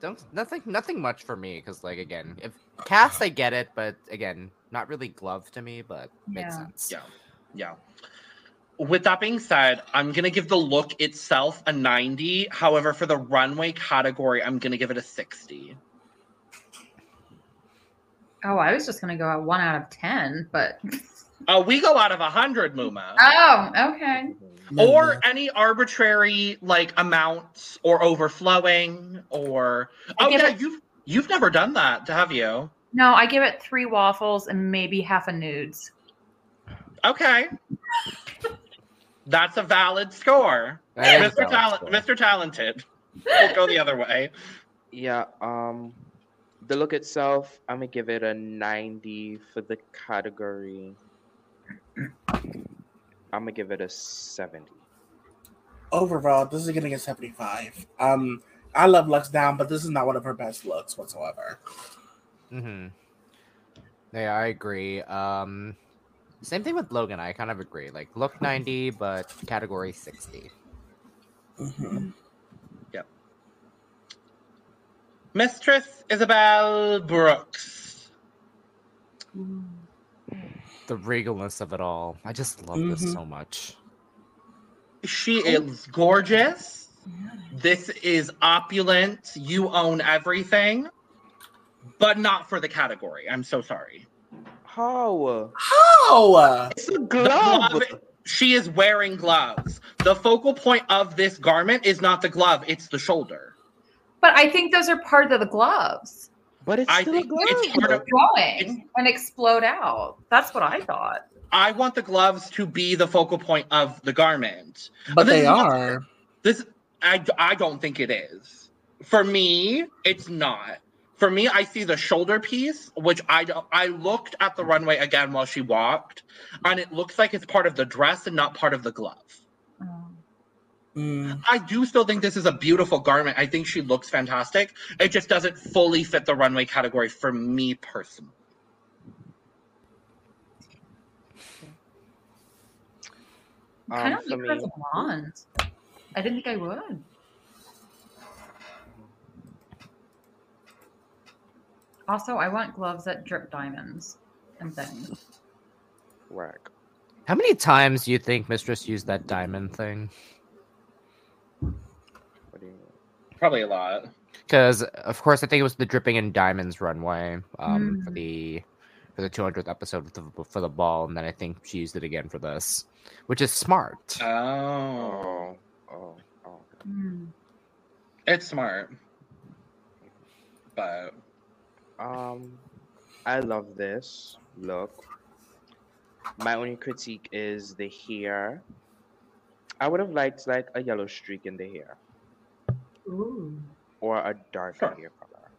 Don't nothing nothing much for me because like again, if cast I get it, but again, not really glove to me, but makes Yeah. sense. Yeah. Yeah. With that being said, I'm gonna give the look itself a 90. However, for the runway category, I'm gonna give it a 60. Oh, I was just gonna go at one out of ten, but Oh, we go out of a 100, Muma. oh, okay. Or any arbitrary like amounts or overflowing or I oh yeah it- you've you've never done that have you No, I give it three waffles and maybe half a nudes. okay that's a valid score That is mr valid talent score. mr talented we'll go the other way Yeah, um the look itself, I'm gonna give it a 90 for the category. I'm gonna give it a 70. Overall, this is gonna get 75. Um, I love Luxx Down, but this is not one of her best looks whatsoever. Mm-hmm. Yeah, I agree. Um, same thing with Logan. I kind of agree. Like look ninety, but category sixty. hmm Yep. mistress Isabelle Brooks The regalness of it all. I just love this Mhm. so much. she is gorgeous this is opulent you own everything but not for the category i'm so sorry How? How? It's a glove. glove- she is wearing gloves. The focal point of this garment is not the glove, it's the shoulder. But I think those are part of the gloves. But it's I still a think glove. it's part of Going and explode out. That's what I thought. I want the gloves to be the focal point of the garment. But this they is not- are. This I, I don't think it is. For me, it's not. For me, I see the shoulder piece, which I don't- I looked at the runway again while she walked, and it looks like it's part of the dress and not part of the glove. Mm. I do still think this is a beautiful garment. I think she looks fantastic. It just doesn't fully fit the runway category for me personally. I kind Um, of for like as a blonde. I didn't think I would. Also, I want gloves that drip diamonds and things. Work. How many times do you think Mistress used that diamond thing? What do you mean? Probably a lot. Because of course I think it was the dripping in diamonds runway um, for Mm. the for the 200th episode for the, for the ball, and then I think she used it again for this, which is smart. Oh, Oh, oh. Hmm. it's smart. But Um, I love this look. My only critique is the hair. I would have liked like a yellow streak in the hair Ooh. or a darker Sure. hair color,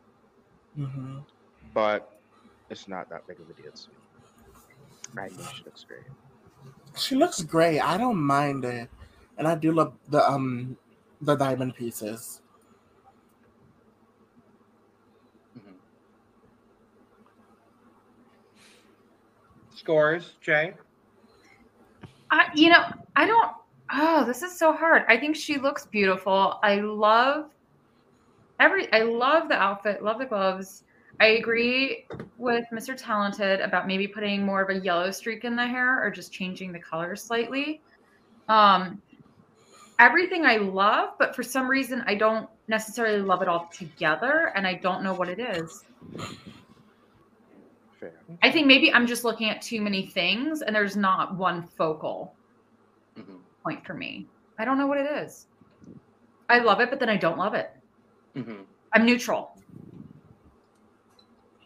hmm but it's not that big of a deal to me. I think she looks great. She looks great. I don't mind it, and I do love the um the diamond pieces. mhm. scores, Jaye. I, you know, I don't. Oh, this is so hard. I think she looks beautiful. I love every. I love the outfit. Love the gloves. I agree with Mr. Talented about maybe putting more of a yellow streak in the hair or just changing the color slightly. Um, everything I love, but for some reason I don't necessarily love it all together, and I don't know what it is. Fair. I think maybe I'm just looking at too many things and there's not one focal. Point for me. I don't know what it is. I love it, but then I don't love it. Mhm. I'm neutral.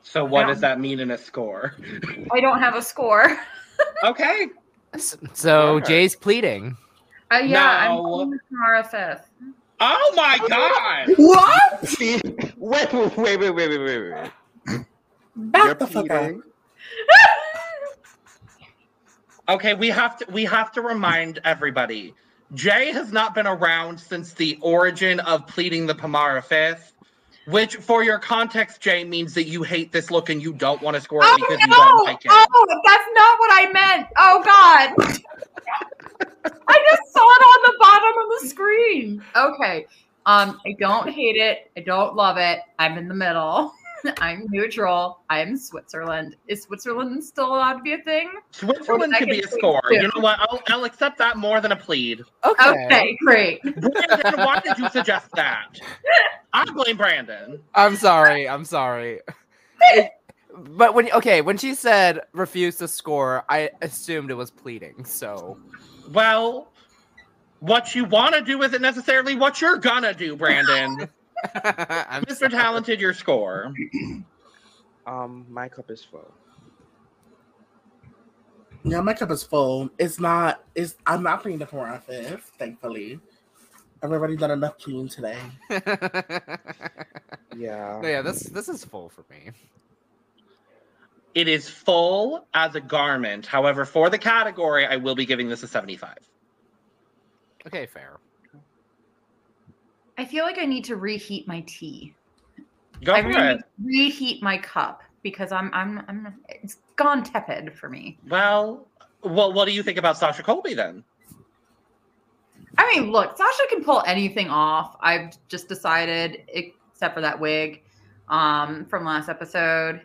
So what does that mean in a score? I don't have a score. Okay. So Alright. Jaye's pleading. Uh, yeah, I'm No. going fifth. Oh my god. What? See, wait, wait, wait, wait, wait, wait, wait. You're Back the fuck up. pleading? Okay, we have to we have to remind everybody. Jaye has not been around since the origin of pleading the Pamara fifth, which for your context, Jaye, means that you hate this look and you don't want to score it Oh because you no! don't like it. Oh, that's not what I meant. Oh God. I just saw it on the bottom of the screen. Okay. Um, I don't hate it. I don't love it. I'm in the middle. I'm neutral. I'm Switzerland. Is Switzerland still allowed to be a thing? Switzerland Or could be a second score. place, You know what? I'll, I'll accept that more than a plead. Okay. Okay, great. Brandon, why did you suggest that? I blame Brandon. I'm sorry. I'm sorry. It- but when okay, when she said refuse to score, I assumed it was pleading. So Well, what you want to do isn't necessarily what you're gonna do, Brandon. I'm Mr. sorry. Talented, your score. Um, my cup is full. Yeah, my cup is full. It's not. It's. I'm not playing the four on fifth. Thankfully, I've already done enough cleaning today. Yeah. No, yeah, this this is full for me. It is full as a garment. However, for the category, I will be giving this a 75. Okay, fair. I feel like I need to reheat my tea. Go I for really it. reheat my cup because I'm I'm I'm it's gone tepid for me. Well, well, what do you think about Sasha Colby then? I mean, look, Sasha can pull anything off. I've just decided, except for that wig um, from last episode.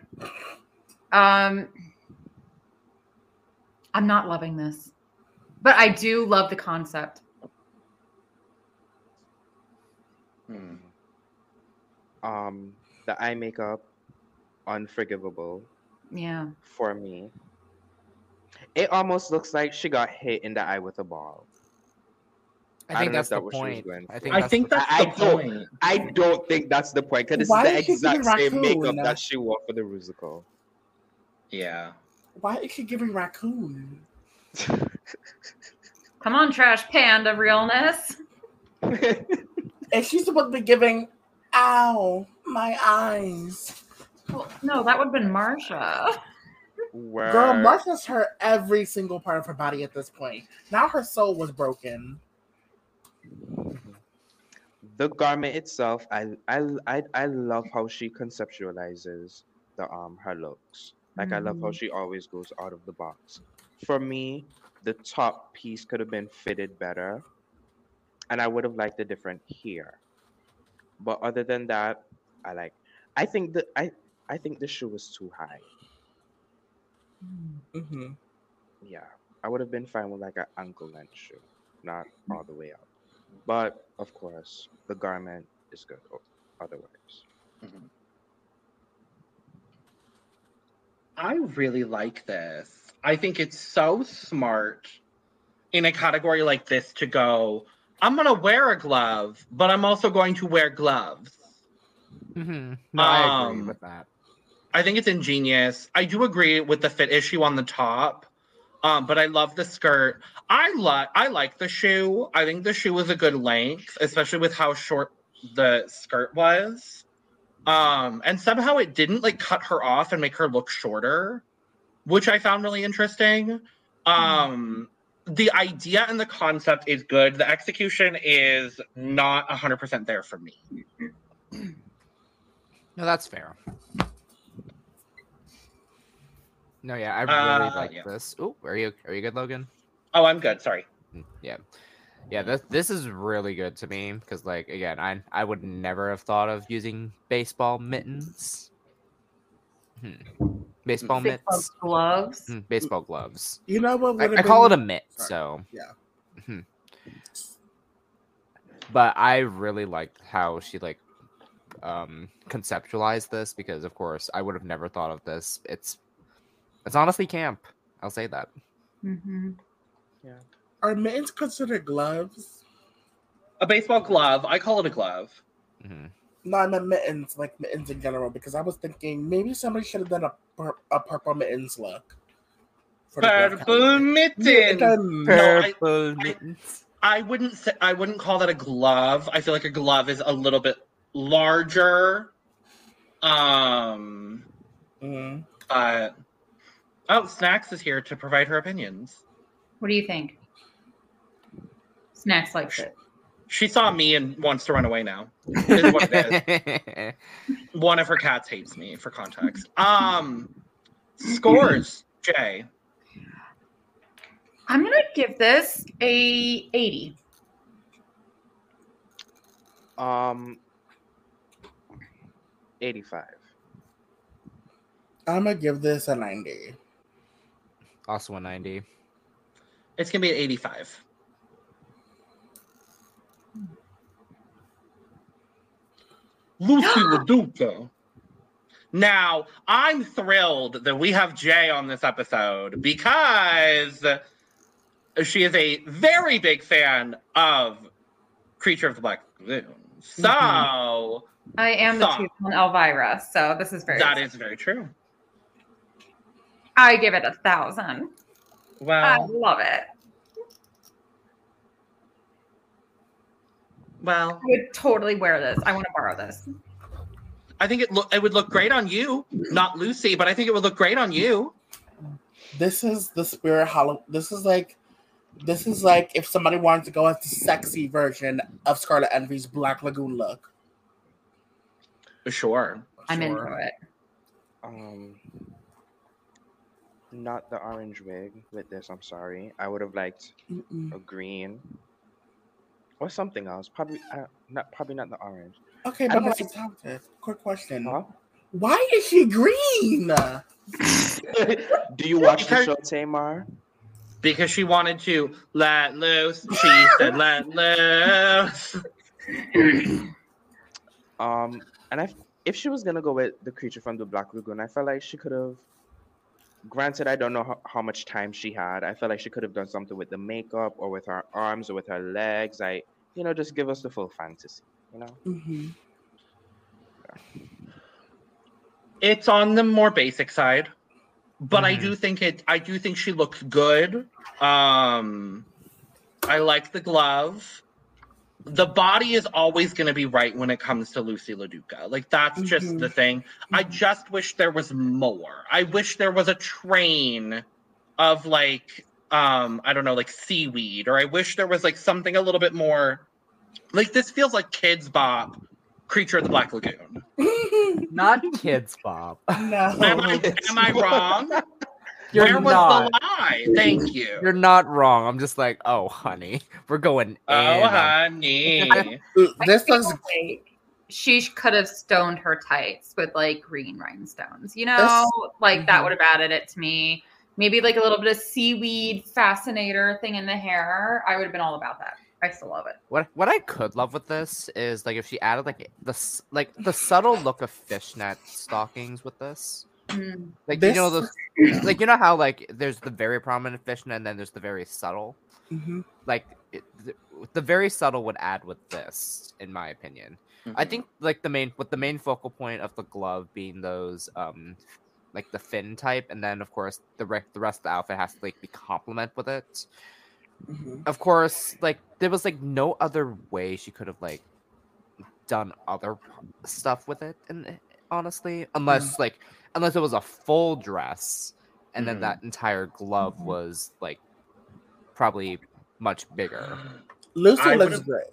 Um, I'm not loving this, but I do love the concept. Hmm. Um, the eye makeup, unforgivable Yeah. for me. It almost looks like she got hit in the eye with a ball. I I think don't that's that the what she was point. I think I that's think the- that's I- the I don't- point. I don't think that's the point because this Why is the exact giving same makeup that she wore for the musical. Yeah. Why is she giving raccoon? Come on, trash panda realness. And she's supposed to be giving, ow, my eyes. Well, no, that would have been Marcia. Where Girl, Marcia's hurt every single part of her body at this point. Now her soul was broken. the garment itself, I, I I I love how she conceptualizes the um her looks. Like I love how Mhm. she always goes out of the box. For me, the top piece could have been fitted better, and I would have liked a different here. But other than that, I like. I think the I I think the shoe was too high. Mm-hmm. Yeah, I would have been fine with like an ankle length shoe, not all the way up. But of course, the garment is good. o- Otherwise, Mhm. I really like this. I think it's so smart in a category like this to go, I'm going to wear a glove, but I'm also going to wear gloves. Mhm. No, I agree Um, with that. I think it's ingenious. I do agree with the fit issue on the top, um, but I love the skirt. I like I like the shoe. I think the shoe is a good length, especially with how short the skirt was. Um, and somehow it didn't like cut her off and make her look shorter, which I found really interesting. Um, the idea and the concept is good. The execution is not 100% there for me. No, that's fair. No, yeah, I really Uh, like yeah. this. Oh, are you are you good, Logan? Oh, I'm good. Sorry. Mm, Yeah, yeah. This this is really good to me because, like, again, I I would never have thought of using baseball mittens. Hmm. Baseball Big mitts. gloves. Hmm, baseball gloves. You know what? I, I call it a mitt, Sorry. so. Yeah. Mhm. But I really liked how she like um conceptualized this because of course I would have never thought of this. It's It's honestly camp. I'll say that. hmm Are mittens considered gloves? A baseball glove. I call it a glove. Mhm. No, I meant mittens, like mittens in general, because I was thinking maybe somebody should have done a, pur- a purple mittens look. for the glove Purple category. mitten. Mitten. No, I- Purple I- mittens. I wouldn't say I wouldn't call that a glove. I feel like a glove is a little bit larger. Um Mhm. but oh, Snacks is here to provide her opinions. What do you think? Snacks likes it. She saw me and wants to run away now. Is what it is. One of her cats hates me for context. Um scores, Jaye. I'm gonna give this a 80. Um, 85. I'm gonna give this a 90. also a 90. It's gonna be an 85. Loosey LaDuca. Now, I'm thrilled that we have Jaye on this episode because she is a very big fan of Creature of the Black Lagoon. So mm-hmm. I am the chief on Elvira, so this is very. that is very true. I give it a thousand. Wow. I love it. Well, I would totally wear this. I want to borrow this. I think it look it would look great on you, not Loosey, but I think it would look great on you. This is the spirit hollow. This is like, this is like if somebody wanted to go as the sexy version of Scarlet Envy's Black Lagoon look. Sure. I'm into Sure. it. Um, not the orange wig with this. I'm sorry. I would have liked Mm-mm. a green or something else. Probably uh, not. Probably not the orange. Okay, but don't Mr. like- quick question. Huh? Why is she green? Do you watch the show Tamar? Because she wanted to let loose. She said let loose. Um, and I, if she was gonna go with the creature from the Black Lagoon, I felt like she could have. Granted, I don't know how, how much time she had. I felt like she could have done something with the makeup or with her arms or with her legs. I, you know, just give us the full fantasy. You know. hmm It's on the more basic side. But I Mhm. do think it I do think she looks good. Um I like the glove. The body is always going to be right when it comes to Loosey LaDuca. Like that's just Mhm. the thing. I just wish there was more. I wish there was a train of like um I don't know, like seaweed or I wish there was like something a little bit more like this feels like Kidz Bop Creature of the Black Lagoon. Not kids, Bob. no. Am I, am I wrong? You're Where was the lie? Thank you. You're not wrong. I'm just like, oh, honey, we're going. oh, in honey. This I looks like she could have stoned her tights with like green rhinestones. You know, like that Mhm. would have added it to me. Maybe like a little bit of seaweed fascinator thing in the hair. I would have been all about that. I still love it. What what I could love with this is like if she added like the like the subtle look of fishnet stockings with this. Mm. Like This- you know those like you know how like there's the very prominent fish and then there's the very subtle. Mhm. Like it, the, the very subtle would add with this, in my opinion. I think like the main with the main focal point of the glove being those um like the fin type, and then of course the re- the rest of the outfit has to like be complement with it. Mhm. Of course, like there was like no other way she could have like done other stuff with it, and honestly, unless like unless it was a full dress, and then Mhm. that entire glove Mhm. was like probably much bigger. Loosey I looks great.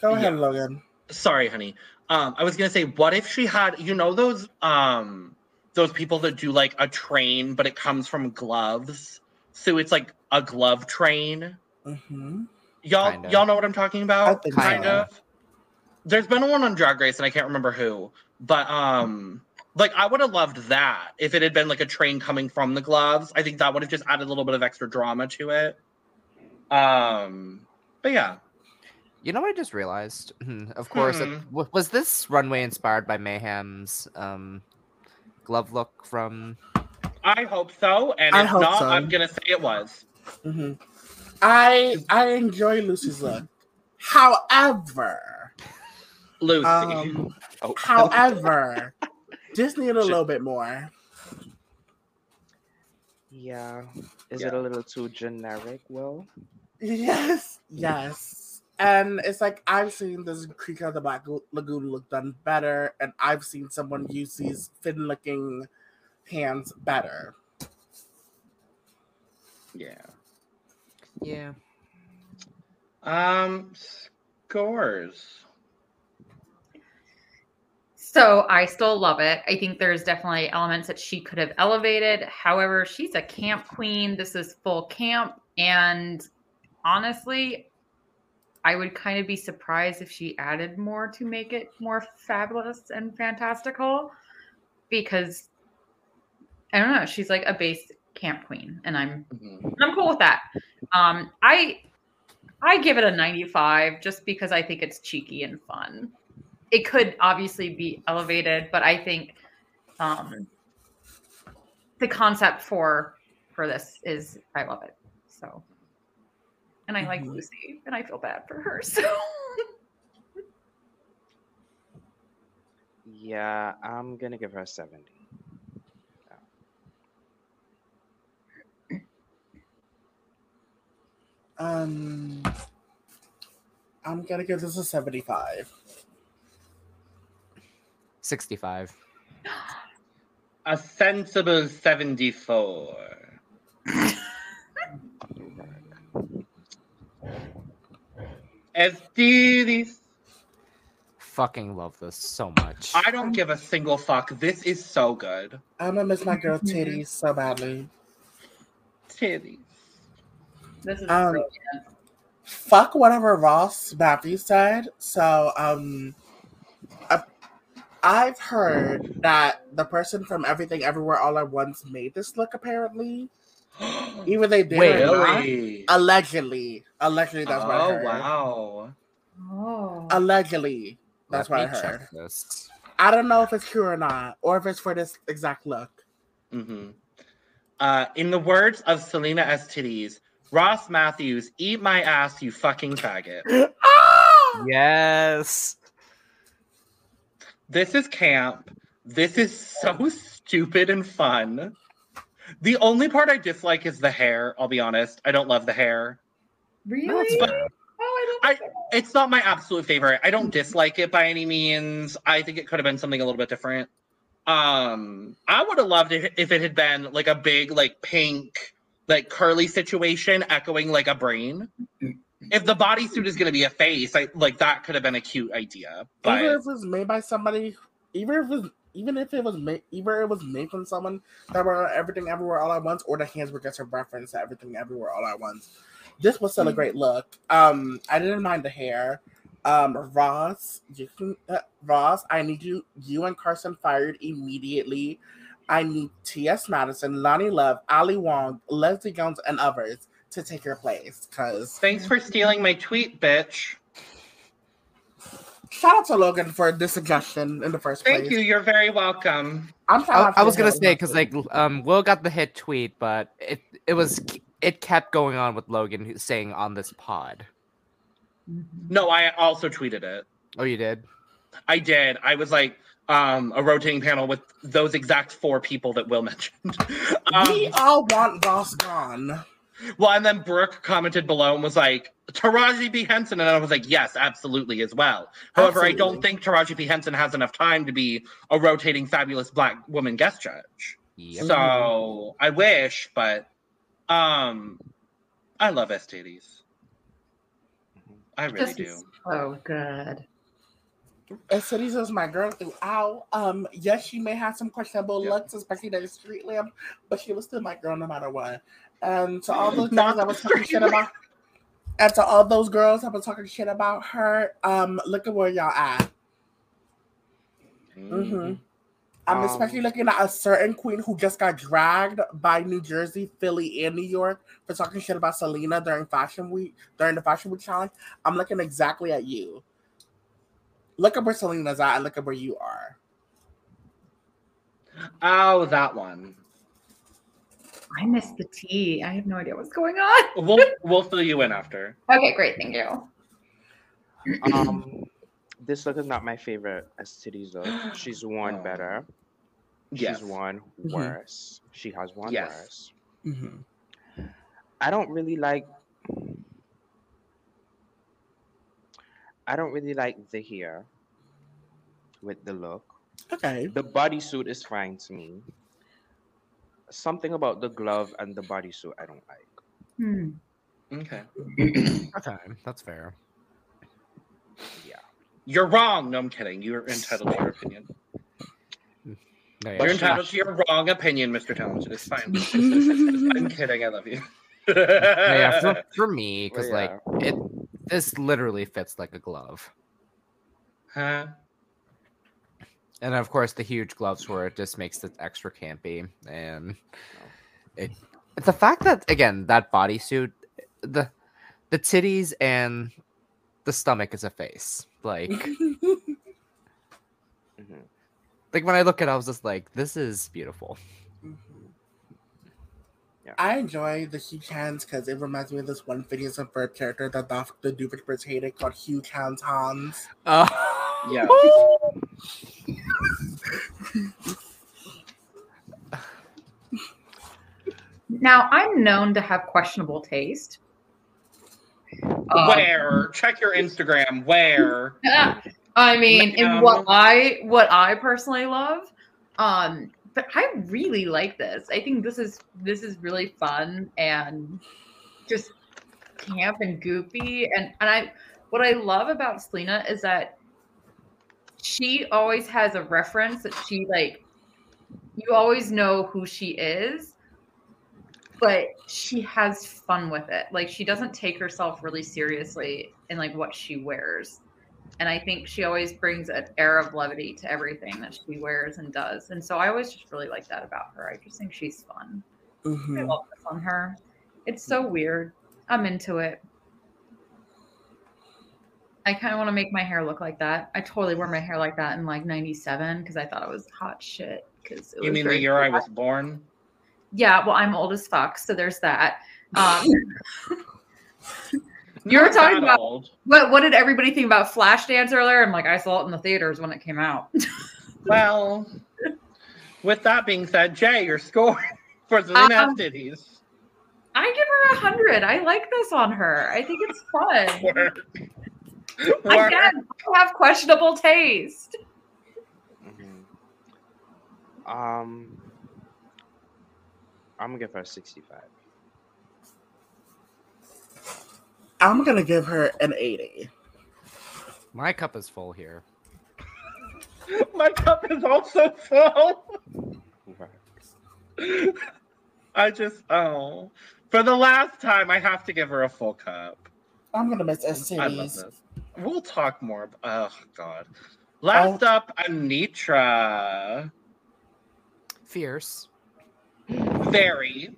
Go ahead, Logan. Sorry, honey. Um, I was gonna say, what if she had, you know, those um, those people that do like a train, but it comes from gloves, so it's like a glove train. hmm Y'all, Kinda. y'all know what I'm talking I about? think kind so. of. There's been one on Drag Race, and I can't remember who, but um, like I would have loved that if it had been like a train coming from the gloves. I think that would have just added a little bit of extra drama to it. Um, but yeah, You know what I just realized? of course, it, Hmm. w- was this runway inspired by Mayhem's um, glove look from? I hope so, and I if hope not, so. I'm gonna say it was. hmm I I enjoy Loosey's look. However, Loosey. um, Oh, however, just need a little bit more. yeah. Is it a little too generic? Will? Yes, yes. And it's like I've seen this Creek of the Black Lagoon look done better, and I've seen someone use these fin looking hands better. yeah. Yeah. Um, scores. So I still love it. I think there's definitely elements that she could have elevated. However, she's a camp queen. This is full camp. And honestly, I would kind of be surprised if she added more to make it more fabulous and fantastical because I don't know. She's like a base camp queen, and I'm Mhm. I'm cool with that. Um, I I give it a 95 just because I think it's cheeky and fun. It could obviously be elevated, but I think um, the concept for for this is I love it. So, and I like Mhm. Loosey, and I feel bad for her. So, Yeah, I'm gonna give her a 70. Um, I'm gonna give this a 75. 65. A sensible 74. EsTitties. Fucking love this so much. I don't give a single fuck. This is so good. I'm gonna miss my girl titties so badly. Titties. this is Um, brilliant. Fuck whatever Ross Mathews said. So, um, I- I've heard that the person from Everything Everywhere All at Once made this look. Apparently, Even they did Wait, or not. Allegedly, allegedly, that's what I oh heard. wow. Oh, Allegedly, that's Let what I me check heard. This. I don't know if it's true or not, or if it's for this exact look. hmm Uh, in the words of Salina EsTitties, Ross Mathews, eat my ass, you fucking faggot. Ah! Yes. This is camp. This is so stupid and fun. The only part I dislike is the hair, I'll be honest. I don't love the hair. really? But oh, I I- don't. It's not my absolute favorite. I don't dislike it by any means. I think it could have been something a little bit different. Um, I would have loved it if it had been like a big, like pink, like curly situation, echoing like a brain. If the bodysuit is going to be a face, I like that could have been a cute idea. But even if it was made by somebody, even if it was, even if it was made, either it was made from someone that were everything everywhere all at once, or the hands were just a reference to everything everywhere all at once. This was still a great look. Um, I didn't mind the hair. Um, Ross, you can, uh, Ross, I need you, you and Carson fired immediately. I need T.S. Madison, Loni Love, Ali Wong, Leslie Jones, and others to take your place. Cause thanks for stealing my tweet, bitch. shout out to Logan for this suggestion in the first place. Thank you. You're very welcome. I'm trying I, not I was gonna say because like um Will got the hit tweet, but it it was it kept going on with Logan saying on this pod. No, I also tweeted it. Oh, you did. I did. I was like um, a rotating panel with those exact four people that Will mentioned. um, we all want Ross gone. Well, and then Brooke commented below and was like, Taraji P. Henson. And I was like, yes, absolutely, as well. However, I don't think Taraji P. Henson has enough time to be a rotating fabulous black woman guest judge. Yep. So I wish, but um, I love STDs. I really This do. Oh, so good. And Cities is my girl throughout. Um, yes, she may have some questionable Yeah. looks, especially that street lamp, but she was still my girl no matter what. And to all those girls that was talking shit about, and to all those girls that were talking shit about her, um, look at where y'all at. Mm-hmm. I'm Um, especially looking at a certain queen who just got dragged by New Jersey, Philly, and New York for talking shit about Salina during Fashion Week, during the Fashion Week challenge. I'm looking exactly at you. Look at where Salina's at and look at where you are. Oh, that one. I missed the tea. I have no idea what's going on. We'll we'll fill you in after. Okay, great. Thank you. Um, this look is not my favorite EsTitties look. She's worn Oh. better. She's Yes. worn Mhm. worse. She has worn Yes. worse. Mhm. I don't really like. I don't really like the hair with the look. Okay. The bodysuit is fine to me. Something about the glove and the bodysuit I don't like. Hmm. Okay. Okay, that's fair. Yeah. You're wrong. No, I'm kidding. You're entitled to your opinion. No, But You're yeah. she- entitled to your wrong opinion, Mr. Talented. It's fine. I'm kidding. I love you. No, yeah, for, for me, because Well, like it, this literally fits like a glove. huh? And of course, the huge gloves for it just makes it extra campy. And it, the fact that again that bodysuit, the the titties and the stomach is a face. Like, Mhm. like when I look at, it, I was just like, this is beautiful. Yeah. I enjoy the huge hands because it reminds me of this one Phineas and Ferb character that the, the Doofenshmirtz hated called Huge Hands Hans. Uh, Yeah. Now I'm known to have questionable taste. Um, Where? Check your Instagram. Where? I mean, in what I what I personally love. Um, but I really like this. I think this is this is really fun and just camp and goofy. And and I what I love about Salina is that she always has a reference that she like you always know who she is but she has fun with it. Like she doesn't take herself really seriously in like what she wears. And i think she always brings an air of levity to everything that she wears and does. And so i always just really like that about her. I just think she's fun. I Mhm. love this on her. It's so weird. I'm into it i kind of want to make my hair look like that i totally wore my hair like that in like 97 because i thought it was hot shit because You mean the year I was born? yeah well i'm old as fuck so there's that um You were Not talking about- old. what what did everybody think about flashdance earlier i'm like i saw it in the theaters when it came out Well, with that being said, Jaye, your score for the Um, Cities. i give her a hundred i like this on her i think it's fun. Again i have questionable taste Mhm. Um, I'm gonna give her a 65. I'm gonna give her an 80. my cup is full here. My cup is also full. I just oh, for the last time, I have to give her a full cup. I'm gonna miss S I love this. We'll talk more. ab- Oh God. Last up, Anetra. Fierce, Very.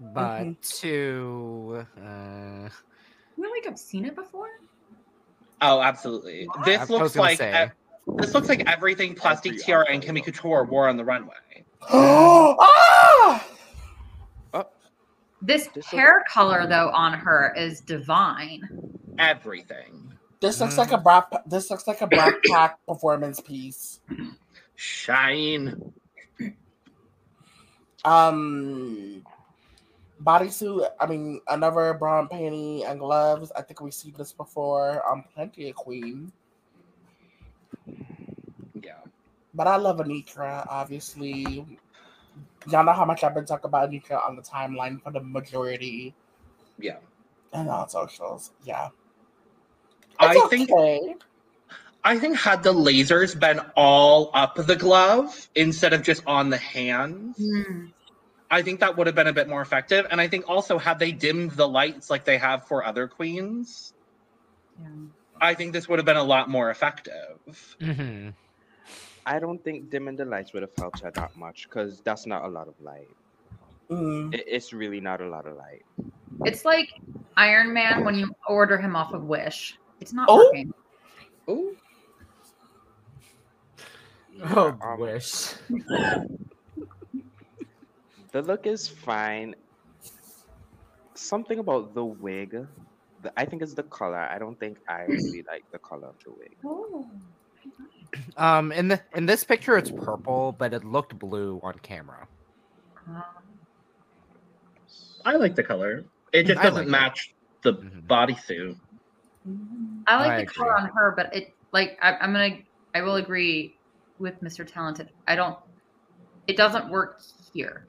but Mhm. to uh, I feel like I've seen it before. Oh, absolutely. What? This was looks gonna like say. e- this looks like everything Plastic Every Tiara and outfit. Kimmy Couture wore on the runway. ah! This This hair color though on her is divine. Everything. This looks like a Brad. This looks like a Black Pack performance piece. Shine. Um, bodysuit. I mean, another bra and panty and gloves. I think we've seen this before on Plenty of Queen. Yeah. But I love Anetra, obviously. Y'all know how much I've been talking about Anetra on the timeline for the majority Yeah. and on socials. Yeah. I It's think. I think had the lasers been all up the glove instead of just on the hands, I think that would have been a bit more effective. And I think also had they dimmed the lights like they have for other queens, Yeah. I think this would have been a lot more effective. mhm. I don't think dimming the lights would have helped her that much because that's not a lot of light. Mm. It, it's really not a lot of light. It's like Iron Man when you order him off of Wish. It's not Oh. working. Ooh. Oh, Um, wish. The look is fine. Something about the wig. The, I think it's the color. I don't think I really like the color of the wig. Oh. Um, in the in this picture, it's purple, but it looked blue on camera. I like the color. It just I doesn't like it. match the Mhm. bodysuit. I like I the color on her, but it like I, I'm gonna I will agree with Mr. Talented. I don't. It doesn't work here.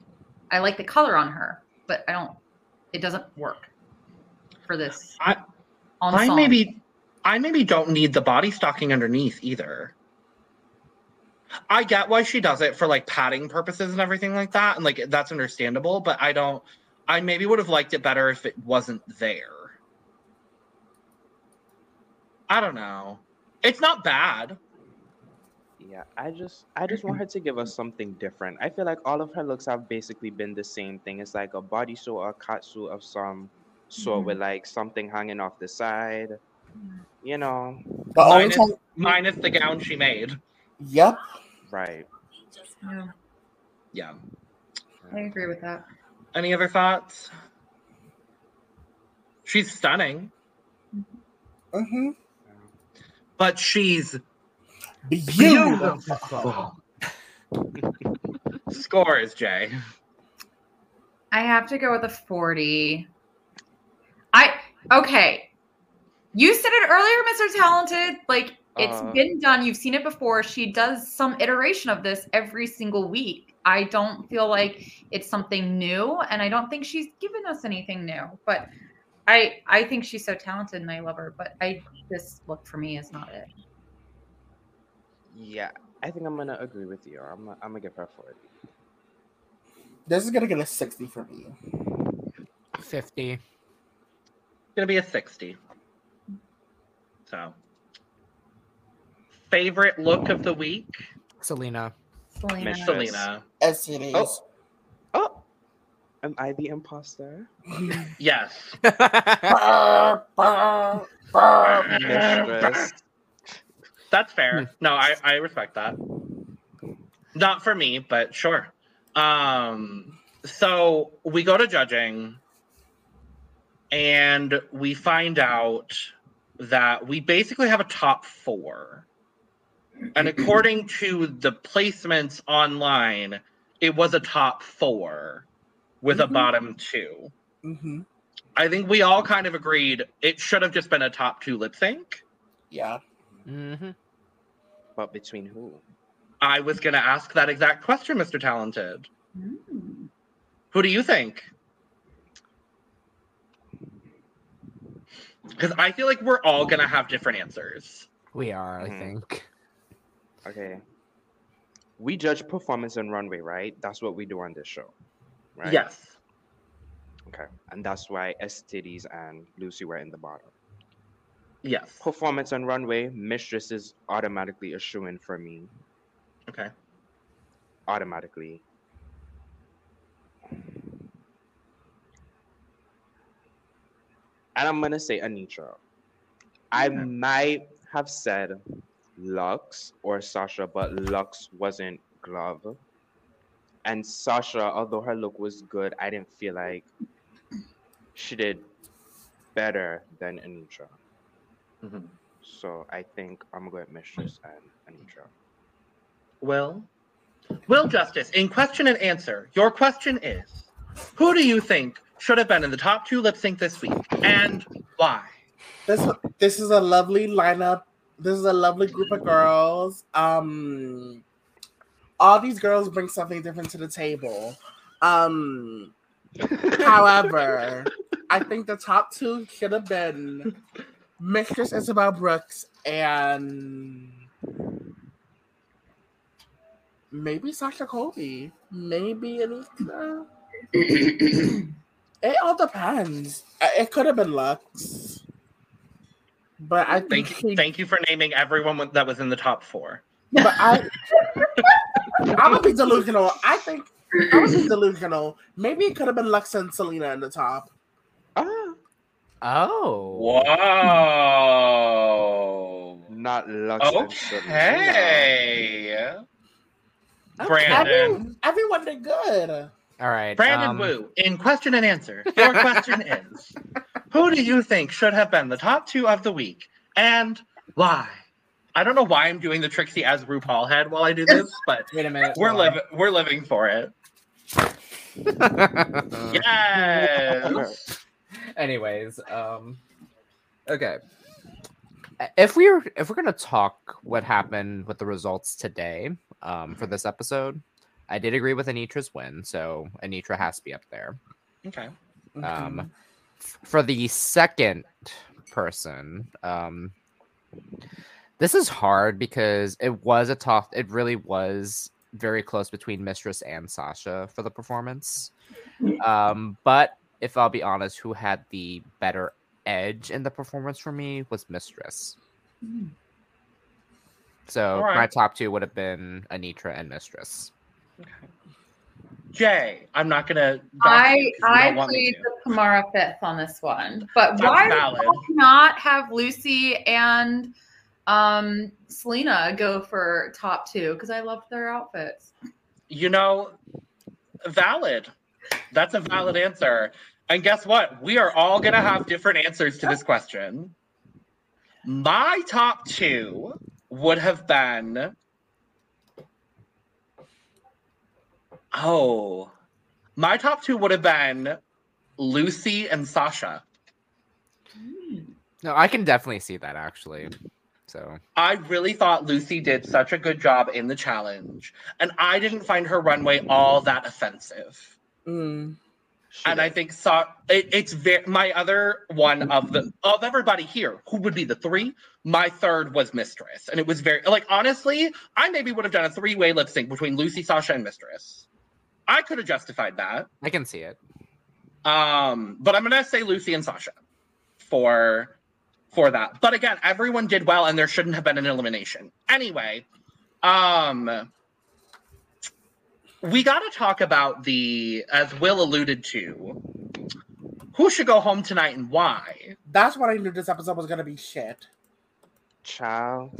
I like the color on her, but I don't. It doesn't work for this. I- I maybe I maybe don't need the body stocking underneath either. I get why she does it for like padding purposes and everything like that, and like that's understandable, but I don't I maybe would have liked it better if it wasn't there. I don't know. It's not bad. Yeah, I just I just want her to give us something different. I feel like all of her looks have basically been the same thing. It's like a bodysuit or a catsuit of some sort with like something hanging off the side. You know, The only Minus, time, minus the gown she made. yep. right. Yeah, Yeah. I agree with that. Any other thoughts? She's stunning, hmm but she's Beautiful. scores, Jaye. I have to go with a 40. I okay. You said it earlier, Mr. Talented. Like it's Uh. been done. You've seen it before. She does some iteration of this every single week. I don't feel like it's something new, and I don't think she's given us anything new. But I I think she's so talented and I love her. But I this look for me is not it. Yeah, I think I'm gonna agree with you. I'm gonna, I'm gonna give her 40. This is gonna get a sixty for me. Fifty. It's Gonna be a 60. So, favorite look of the week? Salina. Salina. Mistress. Salina. As it is. Oh. Oh, am I the imposter? Yes. Mistress. That's fair. No, I, I respect that. Not for me, but sure. Um, so we go to judging and we find out that we basically have a top four. And according to the placements online, it was a top four with a Mhm. bottom two. hmm I think we all kind of agreed it should have just been a top two lip sync. Yeah. hmm But between who? I was going to ask that exact question, Mr. Talented. Mm. Who do you think? Because I feel like we're all going to have different answers. We are, I Mhm. think. Okay. We judge performance on runway, right? That's what we do on this show, right? Yes. Okay. And that's why STDs and Loosey were in the bottom. Yes. Performance on runway, Mistress is automatically a shoe in for me. Okay. Automatically. And I'm gonna say Anetra. I might have said Luxx or Sasha, but Luxx wasn't glove. And Sasha, although her look was good, I didn't feel like she did better than Anetra. Mhm. So I think I'm gonna go with Mistress and Anetra. Wil? Wil Justice, in question and answer, your question is Who do you think should have been in the top two lip sync this week and why? This this is a lovely lineup. This is a lovely group of girls. Um, all these girls bring something different to the table. Um, however, I think the top two should have been Mistress Isabelle Brooks and maybe Sasha Colby, maybe Anetra. It all depends. Uh, It could have been Luxx, but I think Thank you, she- thank you for naming everyone that was in the top four. But I, I'm gonna be delusional. I think I was gonna delusional. Maybe it could have been Luxx and Salina in the top. Ah, Oh. Whoa. not Luxx and Salina. Okay. Okay. Brandon. Every, everyone did good. All right. Brandon um, Wu, in question and answer, your question is Who do you think should have been the top two of the week and why? I don't know why I'm doing the Trixie as RuPaul head while I do this, but Wait a minute. we're living we're living for it. Yes. Anyways, um, okay. If we're if we're gonna talk what happened with the results today, um, for this episode, I did agree with Anetra's win, so Anetra has to be up there. Okay. Um, f- for the second person, um, this is hard because it was a tough. It really was very close between Mistress and Sasha for the performance. Um, but if I'll be honest, who had the better edge in the performance for me was Mistress. So my top two would have been Anetra and Mistress. Okay. Jaye, I'm not gonna. I you 'cause you I don't want me played the Kamara fifth on this one, but That's why valid. did you not have Loosey and um Salina go for top two? Because I loved their outfits. You know, valid. That's a valid answer. And guess what? We are all going to have different answers to this question. My top two would have been. Oh, my top two would have been Loosey and Sasha. No, I can definitely see that actually. So I really thought Loosey did such a good job in the challenge, and I didn't find her runway all that offensive. Mm. She and I think so. It, it's very my other one of the of everybody here who would be the three. My third was Mistress, and it was very like honestly, I maybe would have done a three way lip sync between Loosey, Sasha, and Mistress. I could have justified that, I can see it. um, but I'm gonna say Loosey and Sasha for for that. But again, everyone did well, and there shouldn't have been an elimination anyway. Um, we got to talk about the, as Wil alluded to, who should go home tonight and why. That's what I knew this episode was gonna be shit. Child.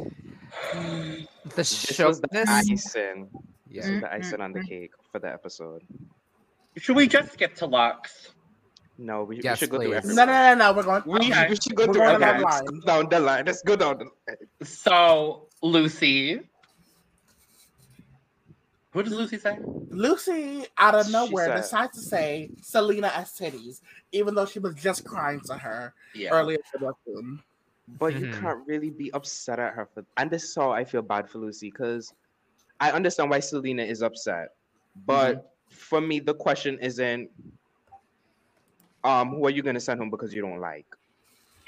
The This was the this icing. This yeah. was the icing on the cake for the episode. Should we just skip to Luxx? No, we, Yes, we should go through please. everyone. No, no, no, no. We're going. We, Okay. we should go We're through going everyone. down the Let's line. go down the line. Let's go down the line. So, Loosey. What does Loosey say? Loosey, out of She nowhere, said- decides to say Salina EsTitties, even though she was just crying to her Yeah. earlier in the room. But you Mhm. can't really be upset at her for and this is how I feel bad for Loosey because I understand why Salina is upset. But for me, the question isn't um who are you gonna send home because you don't like?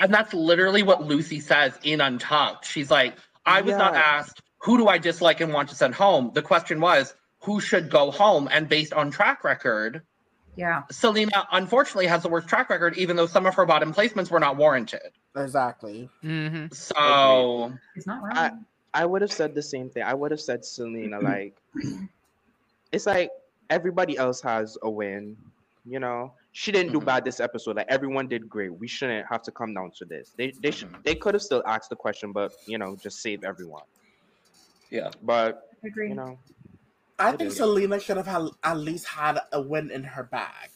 And that's literally what Loosey says in Untucked. She's like, I was not asked, who do I dislike and want to send home? The question was, who should go home? And based on track record, Yeah. Salina unfortunately has the worst track record, even though some of her bottom placements were not warranted. Exactly. Mhm. So, it's not I- wrong. I would have said the same thing. I would have said Salina like it's like everybody else has a win, you know. She didn't do Mhm. bad this episode. Like everyone did great. We shouldn't have to come down to this. They they should Mhm. they could have still asked the question, but you know, just save everyone. yeah. But I agree. you know, I think is. Salina should have had, at least had a win in her bag.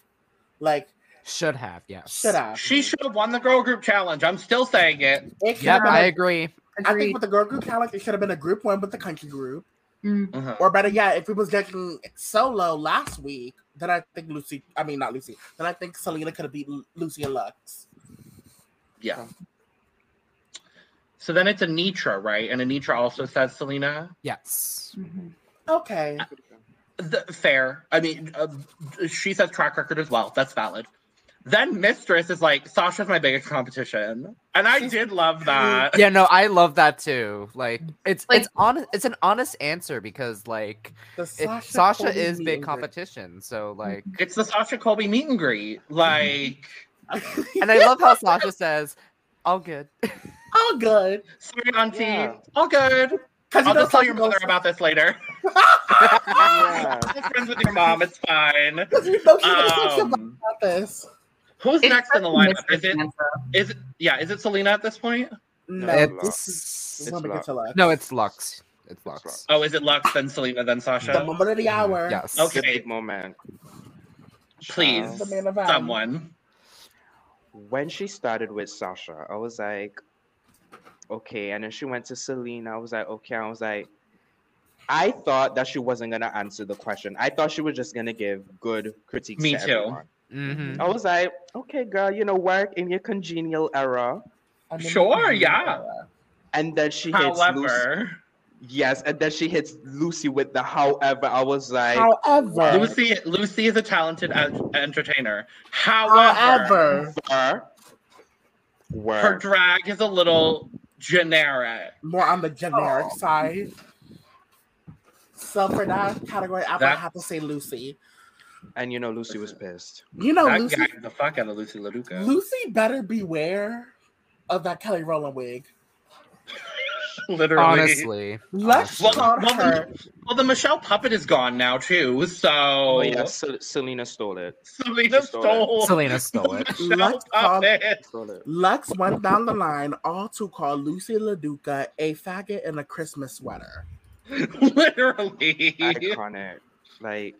Like, Should have, yes. should have. She should have won the girl group challenge. I'm still saying it. It Yep, have I a- agree. I Agreed. think with the girl group challenge, it should have been a group one with the country group. Mm. Uh-huh. Or better yet, if we was judging solo last week, then I think Loosey, I mean not Loosey, then I think Salina could have beat Loosey and Luxx. Yeah. So then it's Anetra, right? And Anetra also says Salina. Yes. Mhm. Okay. The, fair. I mean, uh, she says track record as well. That's valid. Then Mistress is like, Sasha's my biggest competition. And I did love that. Yeah, no, I love that too. Like it's Like- it's honest it's an honest answer because like The it, Sasha, Sasha is big and greet. competition. So like It's the Sasha Colby meet and greet. Like, and I love how Sasha says, all good. all good. sorry, Auntie. Yeah. All good. Because I'll just tell your mother about this later. yeah. I'm friends with your mom. It's fine. Because you know she's gonna say Um, about this. Who's It's next in the such lineup? Is it? misanswer. Is it? Yeah. Is it Salina at this point? No, it's Let me get Luxx. no, it's Luxx. It's Luxx. Luxx. Oh, is it Luxx then Salina then Sasha? the moment of the hour. Mm, yes. Okay. The big moment. Please, The man of someone. when she started with Sasha, I was like, okay. And then she went to Salina. I was like, okay. I was like, I thought that she wasn't gonna answer the question. I thought she was just gonna give good critiques. Me to too. everyone. Mhm. I was like, okay, girl, you know, work in your congenial era. Sure, yeah. And then she hits Loosey. Yes, and then she hits Loosey with the however. I was like, However, Loosey Loosey is a talented en- entertainer. However, however, her, her drag is a little generic. more on the generic Oh. side. So for that category, I would That- have to say Loosey. And you know, Loosey was pissed. You know, that Loosey. the fuck out of Loosey LaDuca. Loosey better beware of that Kelly Rowland wig. Literally. Honestly, Let's Well, call well, her. the, well, the Michelle puppet is gone now too. So Oh, yeah, Sel- Salina stole it. Salina She stole stole. Salina stole it. Michelle Let's call- Stole it. Luxx went down the line, all to call Loosey LaDuca a faggot in a Christmas sweater. Literally. Iconic. Like,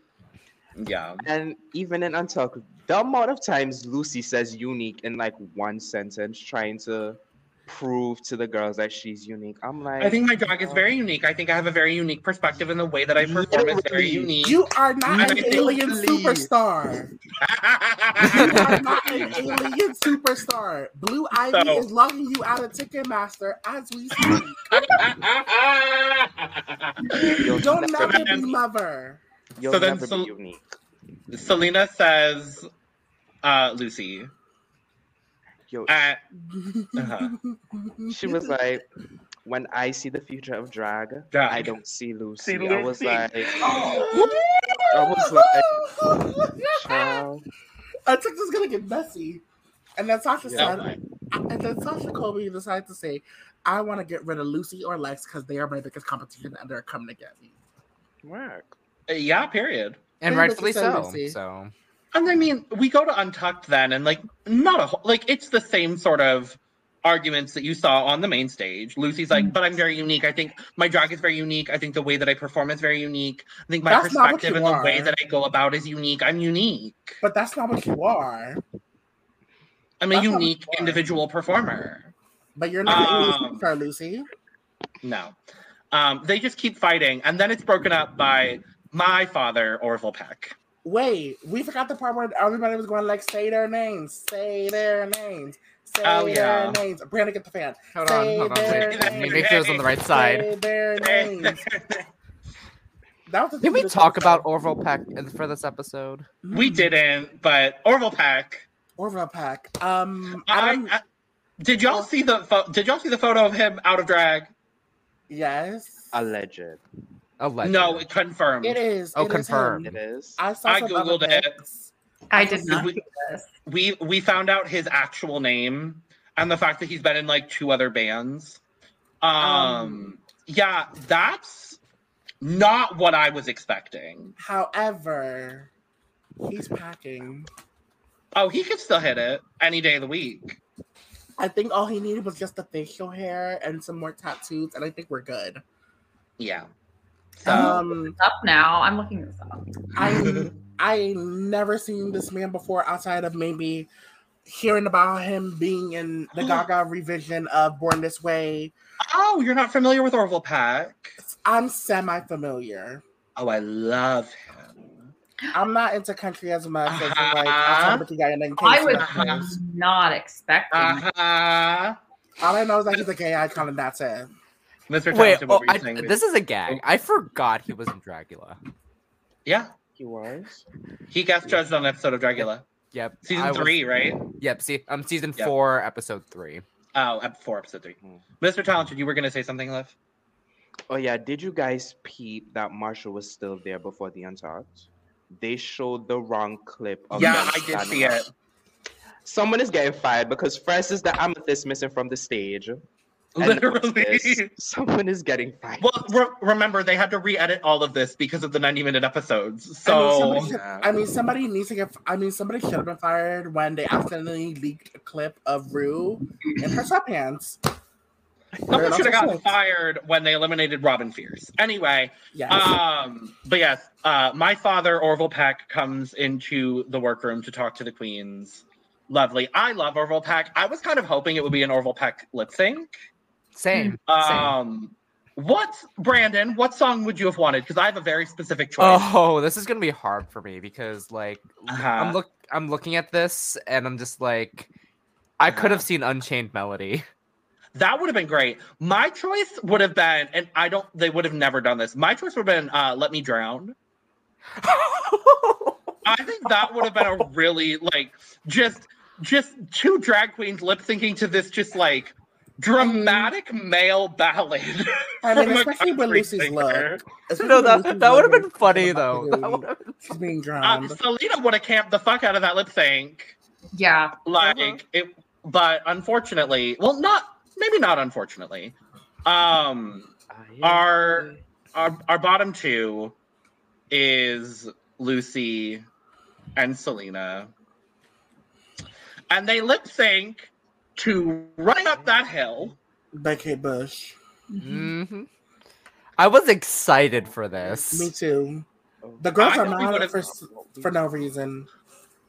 Yeah. and even in Untucked, the amount of times Loosey says unique in like one sentence, trying to prove to the girls that she's unique. I'm like, I think my drag is uh, very unique. I think I have a very unique perspective in the way that I perform is very unique. You are not an Literally. alien superstar. You are not an alien superstar. Blue Ivy So- is logging you out of Ticketmaster as we speak. you'll Don't never, never then- be lover. You'll So then never Sel- be unique. Salina says, uh, Loosey. Yo, Uh, uh-huh. she was like, when I see the future of drag, Drag. I don't see Loosey. See I was Loosey. like, I was like, child. I think this is gonna get messy. And then Sasha Yeah. said, and then Sasha Colby decided to say, I want to get rid of Loosey or Luxx because they are my biggest competition and they're coming to get me. Work. Yeah, period. And Pretty rightfully so. So And I mean, we go to Untucked then, and like, not a whole, like, it's the same sort of arguments that you saw on the main stage. Loosey's like, but I'm very unique. I think my drag is very unique. I think the way that I perform is very unique. I think my That's perspective you and the way that I go about is unique. I'm unique. But that's not what you are. I'm a That's not what unique individual performer. But you're not Um, an alien Loosey. No. Um, they just keep fighting, and then it's broken up by my father, Orville Peck. Wait, we forgot the part where everybody was going like, say their names, say their names, say Oh, yeah. their names. Brandon, get the fan. hold Say on, hold on. their Wait, let me names. make sure it's on the right side. Say their names. That was Did we talk about episode. Orville Peck for this episode? we didn't, but Orville Peck. Orville Pack. Um, I, I- did y'all see the pho- did y'all see the photo of him out of drag? yes, Alleged. Alleged. No, it confirmed. it is. Oh, it is confirmed. him. It is. I saw I googled it. pics. I did not We- we we found out his actual name and the fact that he's been in like two other bands. Um, Um, yeah, that's not what I was expecting. However, he's packing. Oh, he could still hit it any day of the week. I think all he needed was just the facial hair and some more tattoos, and I think we're good. Yeah. So Um, Up now. I'm looking this up. I I never seen this man before outside of maybe hearing about him being in the Gaga revision of Born This Way. Oh, you're not familiar with Orville Peck? I'm semi familiar. Oh, I love him. I'm not into country as much as like Uh-huh. outside of Ricky Guy and then I was Uh-huh. not expecting. Uh-huh. All I know is that he's a gay icon and that's it. Mr. Wait, Talented, oh, were you I, saying? this is a gag. I forgot he was in Dragula. yeah, He was. he guest judged on an episode of Dragula. Yep. Season I was- three, right? Yep. See, um, season Yep. four, episode three. Oh, ep- four, episode three. Hmm. Mr. Talented, you were going to say something, Liv? Oh yeah, did you guys peep that Marcia was still there before the Untucked? They showed the wrong clip of Yeah, I did see it. Someone is getting fired because first is the amethyst missing from the stage. And this, Literally. someone is getting fired. Well, re- remember, they had to re edit all of this because of the 90 minute episodes. I mean, So, somebody should- I mean, somebody needs to get. I mean, somebody should have been fired when they accidentally leaked a clip of Ru in her sweatpants. Someone should have gotten also- fired when they eliminated Robin Fierce. Anyway, Yes. um, but yes, uh, my father Orville Peck comes into the workroom to talk to the queens. Lovely. I love Orville Peck. I was kind of hoping it would be an Orville Peck lip sync. Same. Same. Um, what Brandon? What song would you have wanted? Because I have a very specific choice. Oh, this is gonna be hard for me because like Uh-huh. I'm look I'm looking at this and I'm just like I could have Uh-huh. seen Unchained Melody. That would have been great. My choice would have been, and I don't. They would have never done this. My choice would have been uh, "Let Me Drown." I think that would have been a really like just just two drag queens lip syncing to this just like dramatic male ballad. I mean, especially with Loosey's singer. look. Especially no, that Loosey's that would have been funny though. That bathroom. would have been She's being Uh. Salina would have camped the fuck out of that lip sync. Yeah. Like Uh-huh. it, but unfortunately, well, not maybe not unfortunately. Um, Our- our our bottom two is Loosey and Salina. And they lip sync to run Up That Hill. by Kate Bush. hmm I was excited for this. Me too. The girls I are thought mad for for no reason.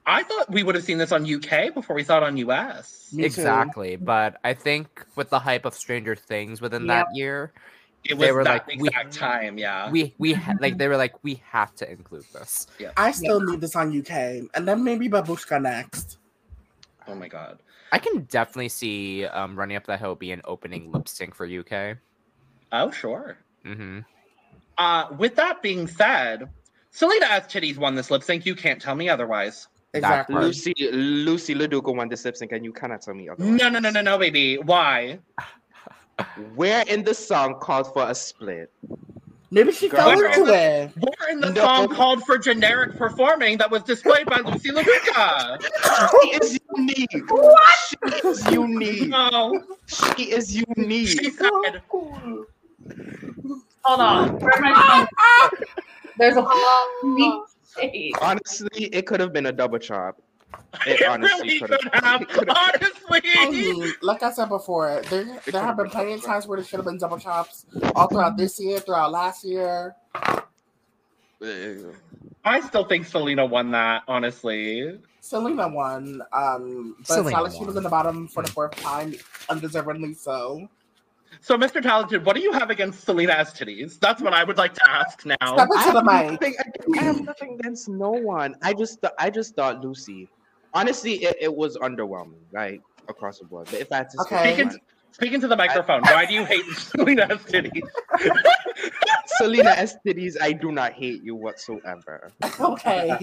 I thought we would have seen this on UK before we saw it on US. Me too. Exactly, but I think with the hype of Stranger Things within that year, It They was were that like, we- exact time, yeah. we we ha- like they were like we have to include this. I still need this on UK, and then maybe Babooshka next. oh my god. I can definitely see um, running up that hill be an opening lip sync for UK. Oh, sure. hmm Uh, with that being said, Salina EsTitties won this lip sync. You can't tell me otherwise. Exactly. Loosey Loosey LaDuca won this lip sync, and you cannot tell me otherwise. No, no, no, no, no, baby. Why? Where in the song called for a split? Maybe she Girl, fell girl. into it. We're in the No. song called for generic performing that was displayed by Loosey LaDuca. She is unique. What? She is unique. No, She is unique. she said, Hold on. Where's my phone? There's a neat oh. shade. Honestly, it could have been a double chop. It It honestly really could've- could have. it could've- I mean, like I said before, there there have been plenty of times where there should have been double chops all throughout this year, throughout last year. I still think Salina won that, honestly. Salina won, um, but Salina Salina she was won. in the bottom for the fourth time, undeservedly so. So, Mr. Talented, what do you have against Salina EsTitties? That's what I would like to ask now. Step I into the have, mic. nothing, I have nothing against no one. I just th- I just thought Loosey. Honestly, it, it was underwhelming, like across the board. But if I had to speak Okay. to Speaking, one- speaking to the microphone, why do you hate Salina EsTitties? Salina EsTitties, I do not hate you whatsoever. Okay.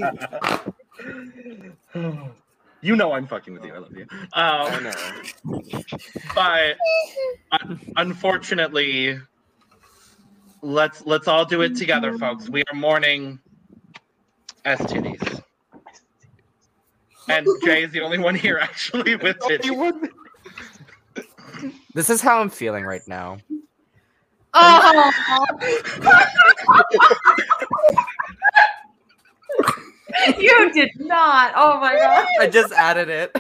you know I'm fucking with you. I love you. I Um, know. but un- unfortunately, let's let's all do it together, folks. We are mourning as titties. And Jaye is the only one here actually with You titties. would- This is how I'm feeling right now. Oh, you did not. Oh my god. I just added it.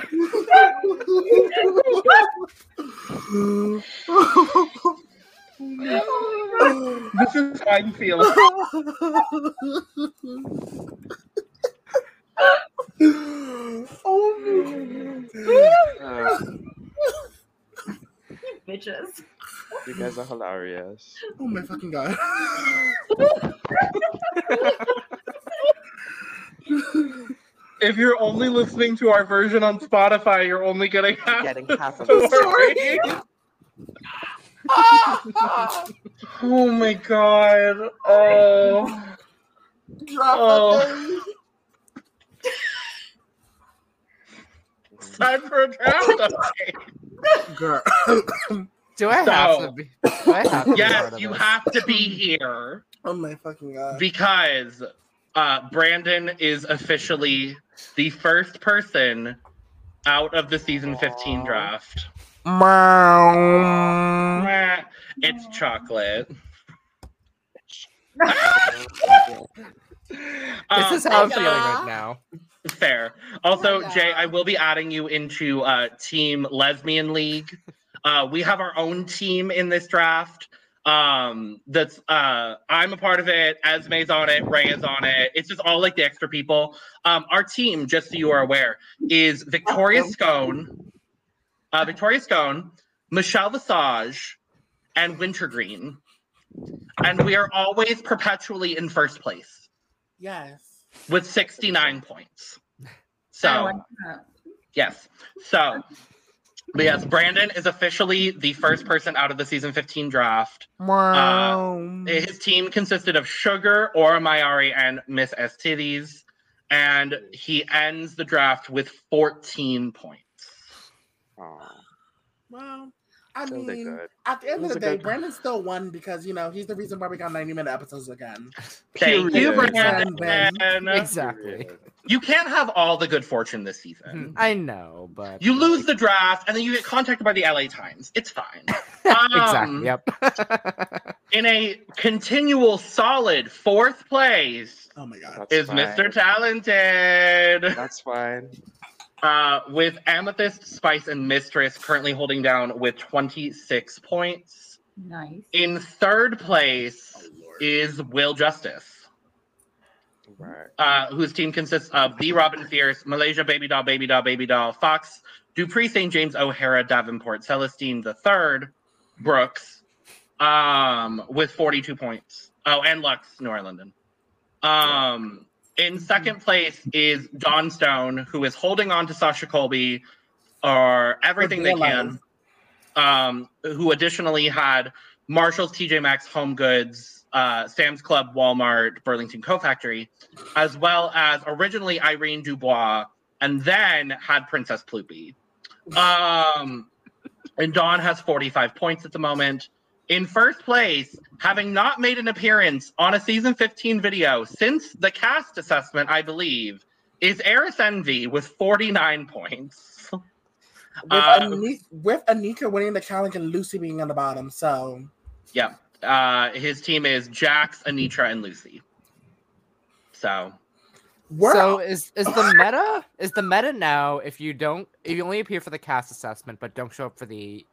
This is how I'm feeling. Oh, uh, Bitches. you guys are hilarious. oh my fucking god. If you're only listening to our version on Spotify, you're only getting half Getting half of the story. oh my god. Oh. Drop Oh. It's time for a draft update. Girl. Do I have So- to be? Do I have to Yes, of you this? have to be here oh my fucking god. because uh, Brandon is officially the first person out of the season 15 Aw. draft. Meow. It's chocolate. This Um, is how I'm feeling right now. Fair. Also, Yeah. Jaye, I will be adding you into uh, Team Lesbian League. Uh, we have our own team in this draft. Um, that's uh, I'm a part of it. Esme's on it. Ray is on it. It's just all like the extra people. Um, our team, just so you are aware, is Victoria Scone, uh, Victoria Scone, Michelle Visage, and Wintergreen, and we are always perpetually in first place Yes. With 69 points. So like yes, so but yes, Brandon is officially the first person out of the season 15 draft. Wow. Uh, his team consisted of Sugar, Aura Mayari, and Miss S Titties, and he ends the draft with 14 points. Wow. Well, I still mean, at the end of the day, good- Brandon still won because you know he's the reason why we got 90 minute episodes again. Thank you, Period. Brandon. exactly. You can't have all the good fortune this season. I know, but You lose the draft, and then you get contacted by the LA Times. It's fine. Um, exactly. Yep. In a continual solid fourth place Oh my god. That's is fine. Mr. Talented. That's fine. Uh, with Amethyst, Spice, and Mistress currently holding down with 26 points. Nice. In third place is Wil Justice, Right. uh, whose team consists of The Robin Fierce, Malaysia, Baby Doll, Baby Doll, Baby Doll, Fox, Dupree, St. James, O'Hara, Davenport, Celestine the third, Brooks, um, with 42 points. Oh, and Lux, New Orleans. Um, in second place is Dawn Stone, who is holding on to Sasha Colby or everything they can. Um, who additionally had Marshall's, TJ Maxx, Home Goods, uh, Sam's Club, Walmart, Burlington Co Factory, as well as originally Irene Dubois, and then had Princess Ploopy. Um, and Dawn has 45 points at the moment. In first place, having not made an appearance on a season 15 video since the cast assessment, I believe, is Eris Envy with 49 points. With, Uh, Ani- with Anika winning the challenge and Loosey being on the bottom. So Yeah. Uh, his team is Jax, Anetra, and Loosey. So we're so is is the meta is the meta now if you don't if you only appear for the cast assessment but don't show up for the as-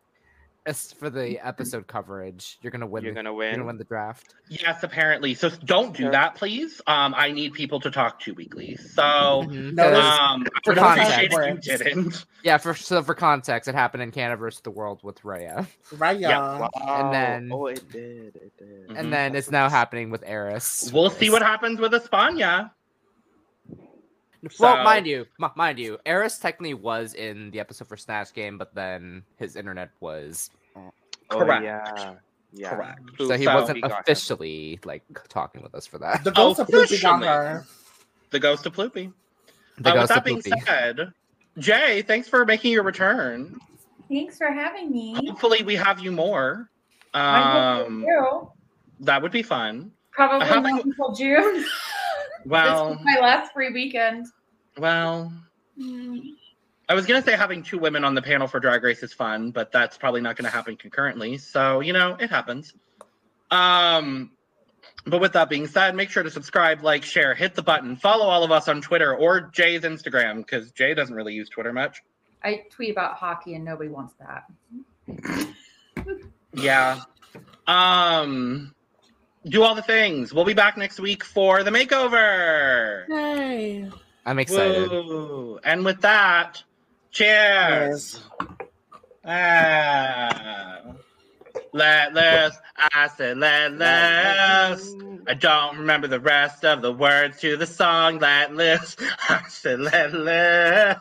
for the episode coverage you're gonna win You're the, gonna win. you're win. gonna win the draft yes, apparently. So don't do Okay. that, please. Um, I need people to talk to weekly. So Mhm, No, 'cause- um, For would context. you didn't. yeah for so for context it happened in Canada versus the world with Raya right, Yeah, y'all. Wow. then- oh, it did. It did. And then it's now happening with Eris We'll see what happens with Espana. Well So- mind you m- mind you Eris technically was in the episode for Snatch Game but then his internet was Oh, Correct. yeah. Yeah. Correct. so he So- wasn't he got him. officially like talking with us for that The ghost of Loosey got her. The ghost of Ploopy. the Uh, with ghost that of being Poopy. said, Jaye, thanks for making your return. Thanks for having me. Hopefully, we have you more. I hope Um, you that would be fun. Probably having- until June. this Well, was my last free weekend. well, Mm. I was gonna say having two women on the panel for Drag Race is fun, but that's probably not gonna happen concurrently. So you know, it happens. Um, but with that being said, make sure to subscribe, like, share, hit the button, follow all of us on Twitter or Jaye's Instagram because Jaye doesn't really use Twitter much. I tweet about hockey and nobody wants that. Yeah. Um, do all the things. We'll be back next week for the makeover. Yay. I'm excited. Woo. And with that, cheers. Ah. Let loose. I said let loose. I don't remember the rest of the words to the song. Let loose. I said let loose.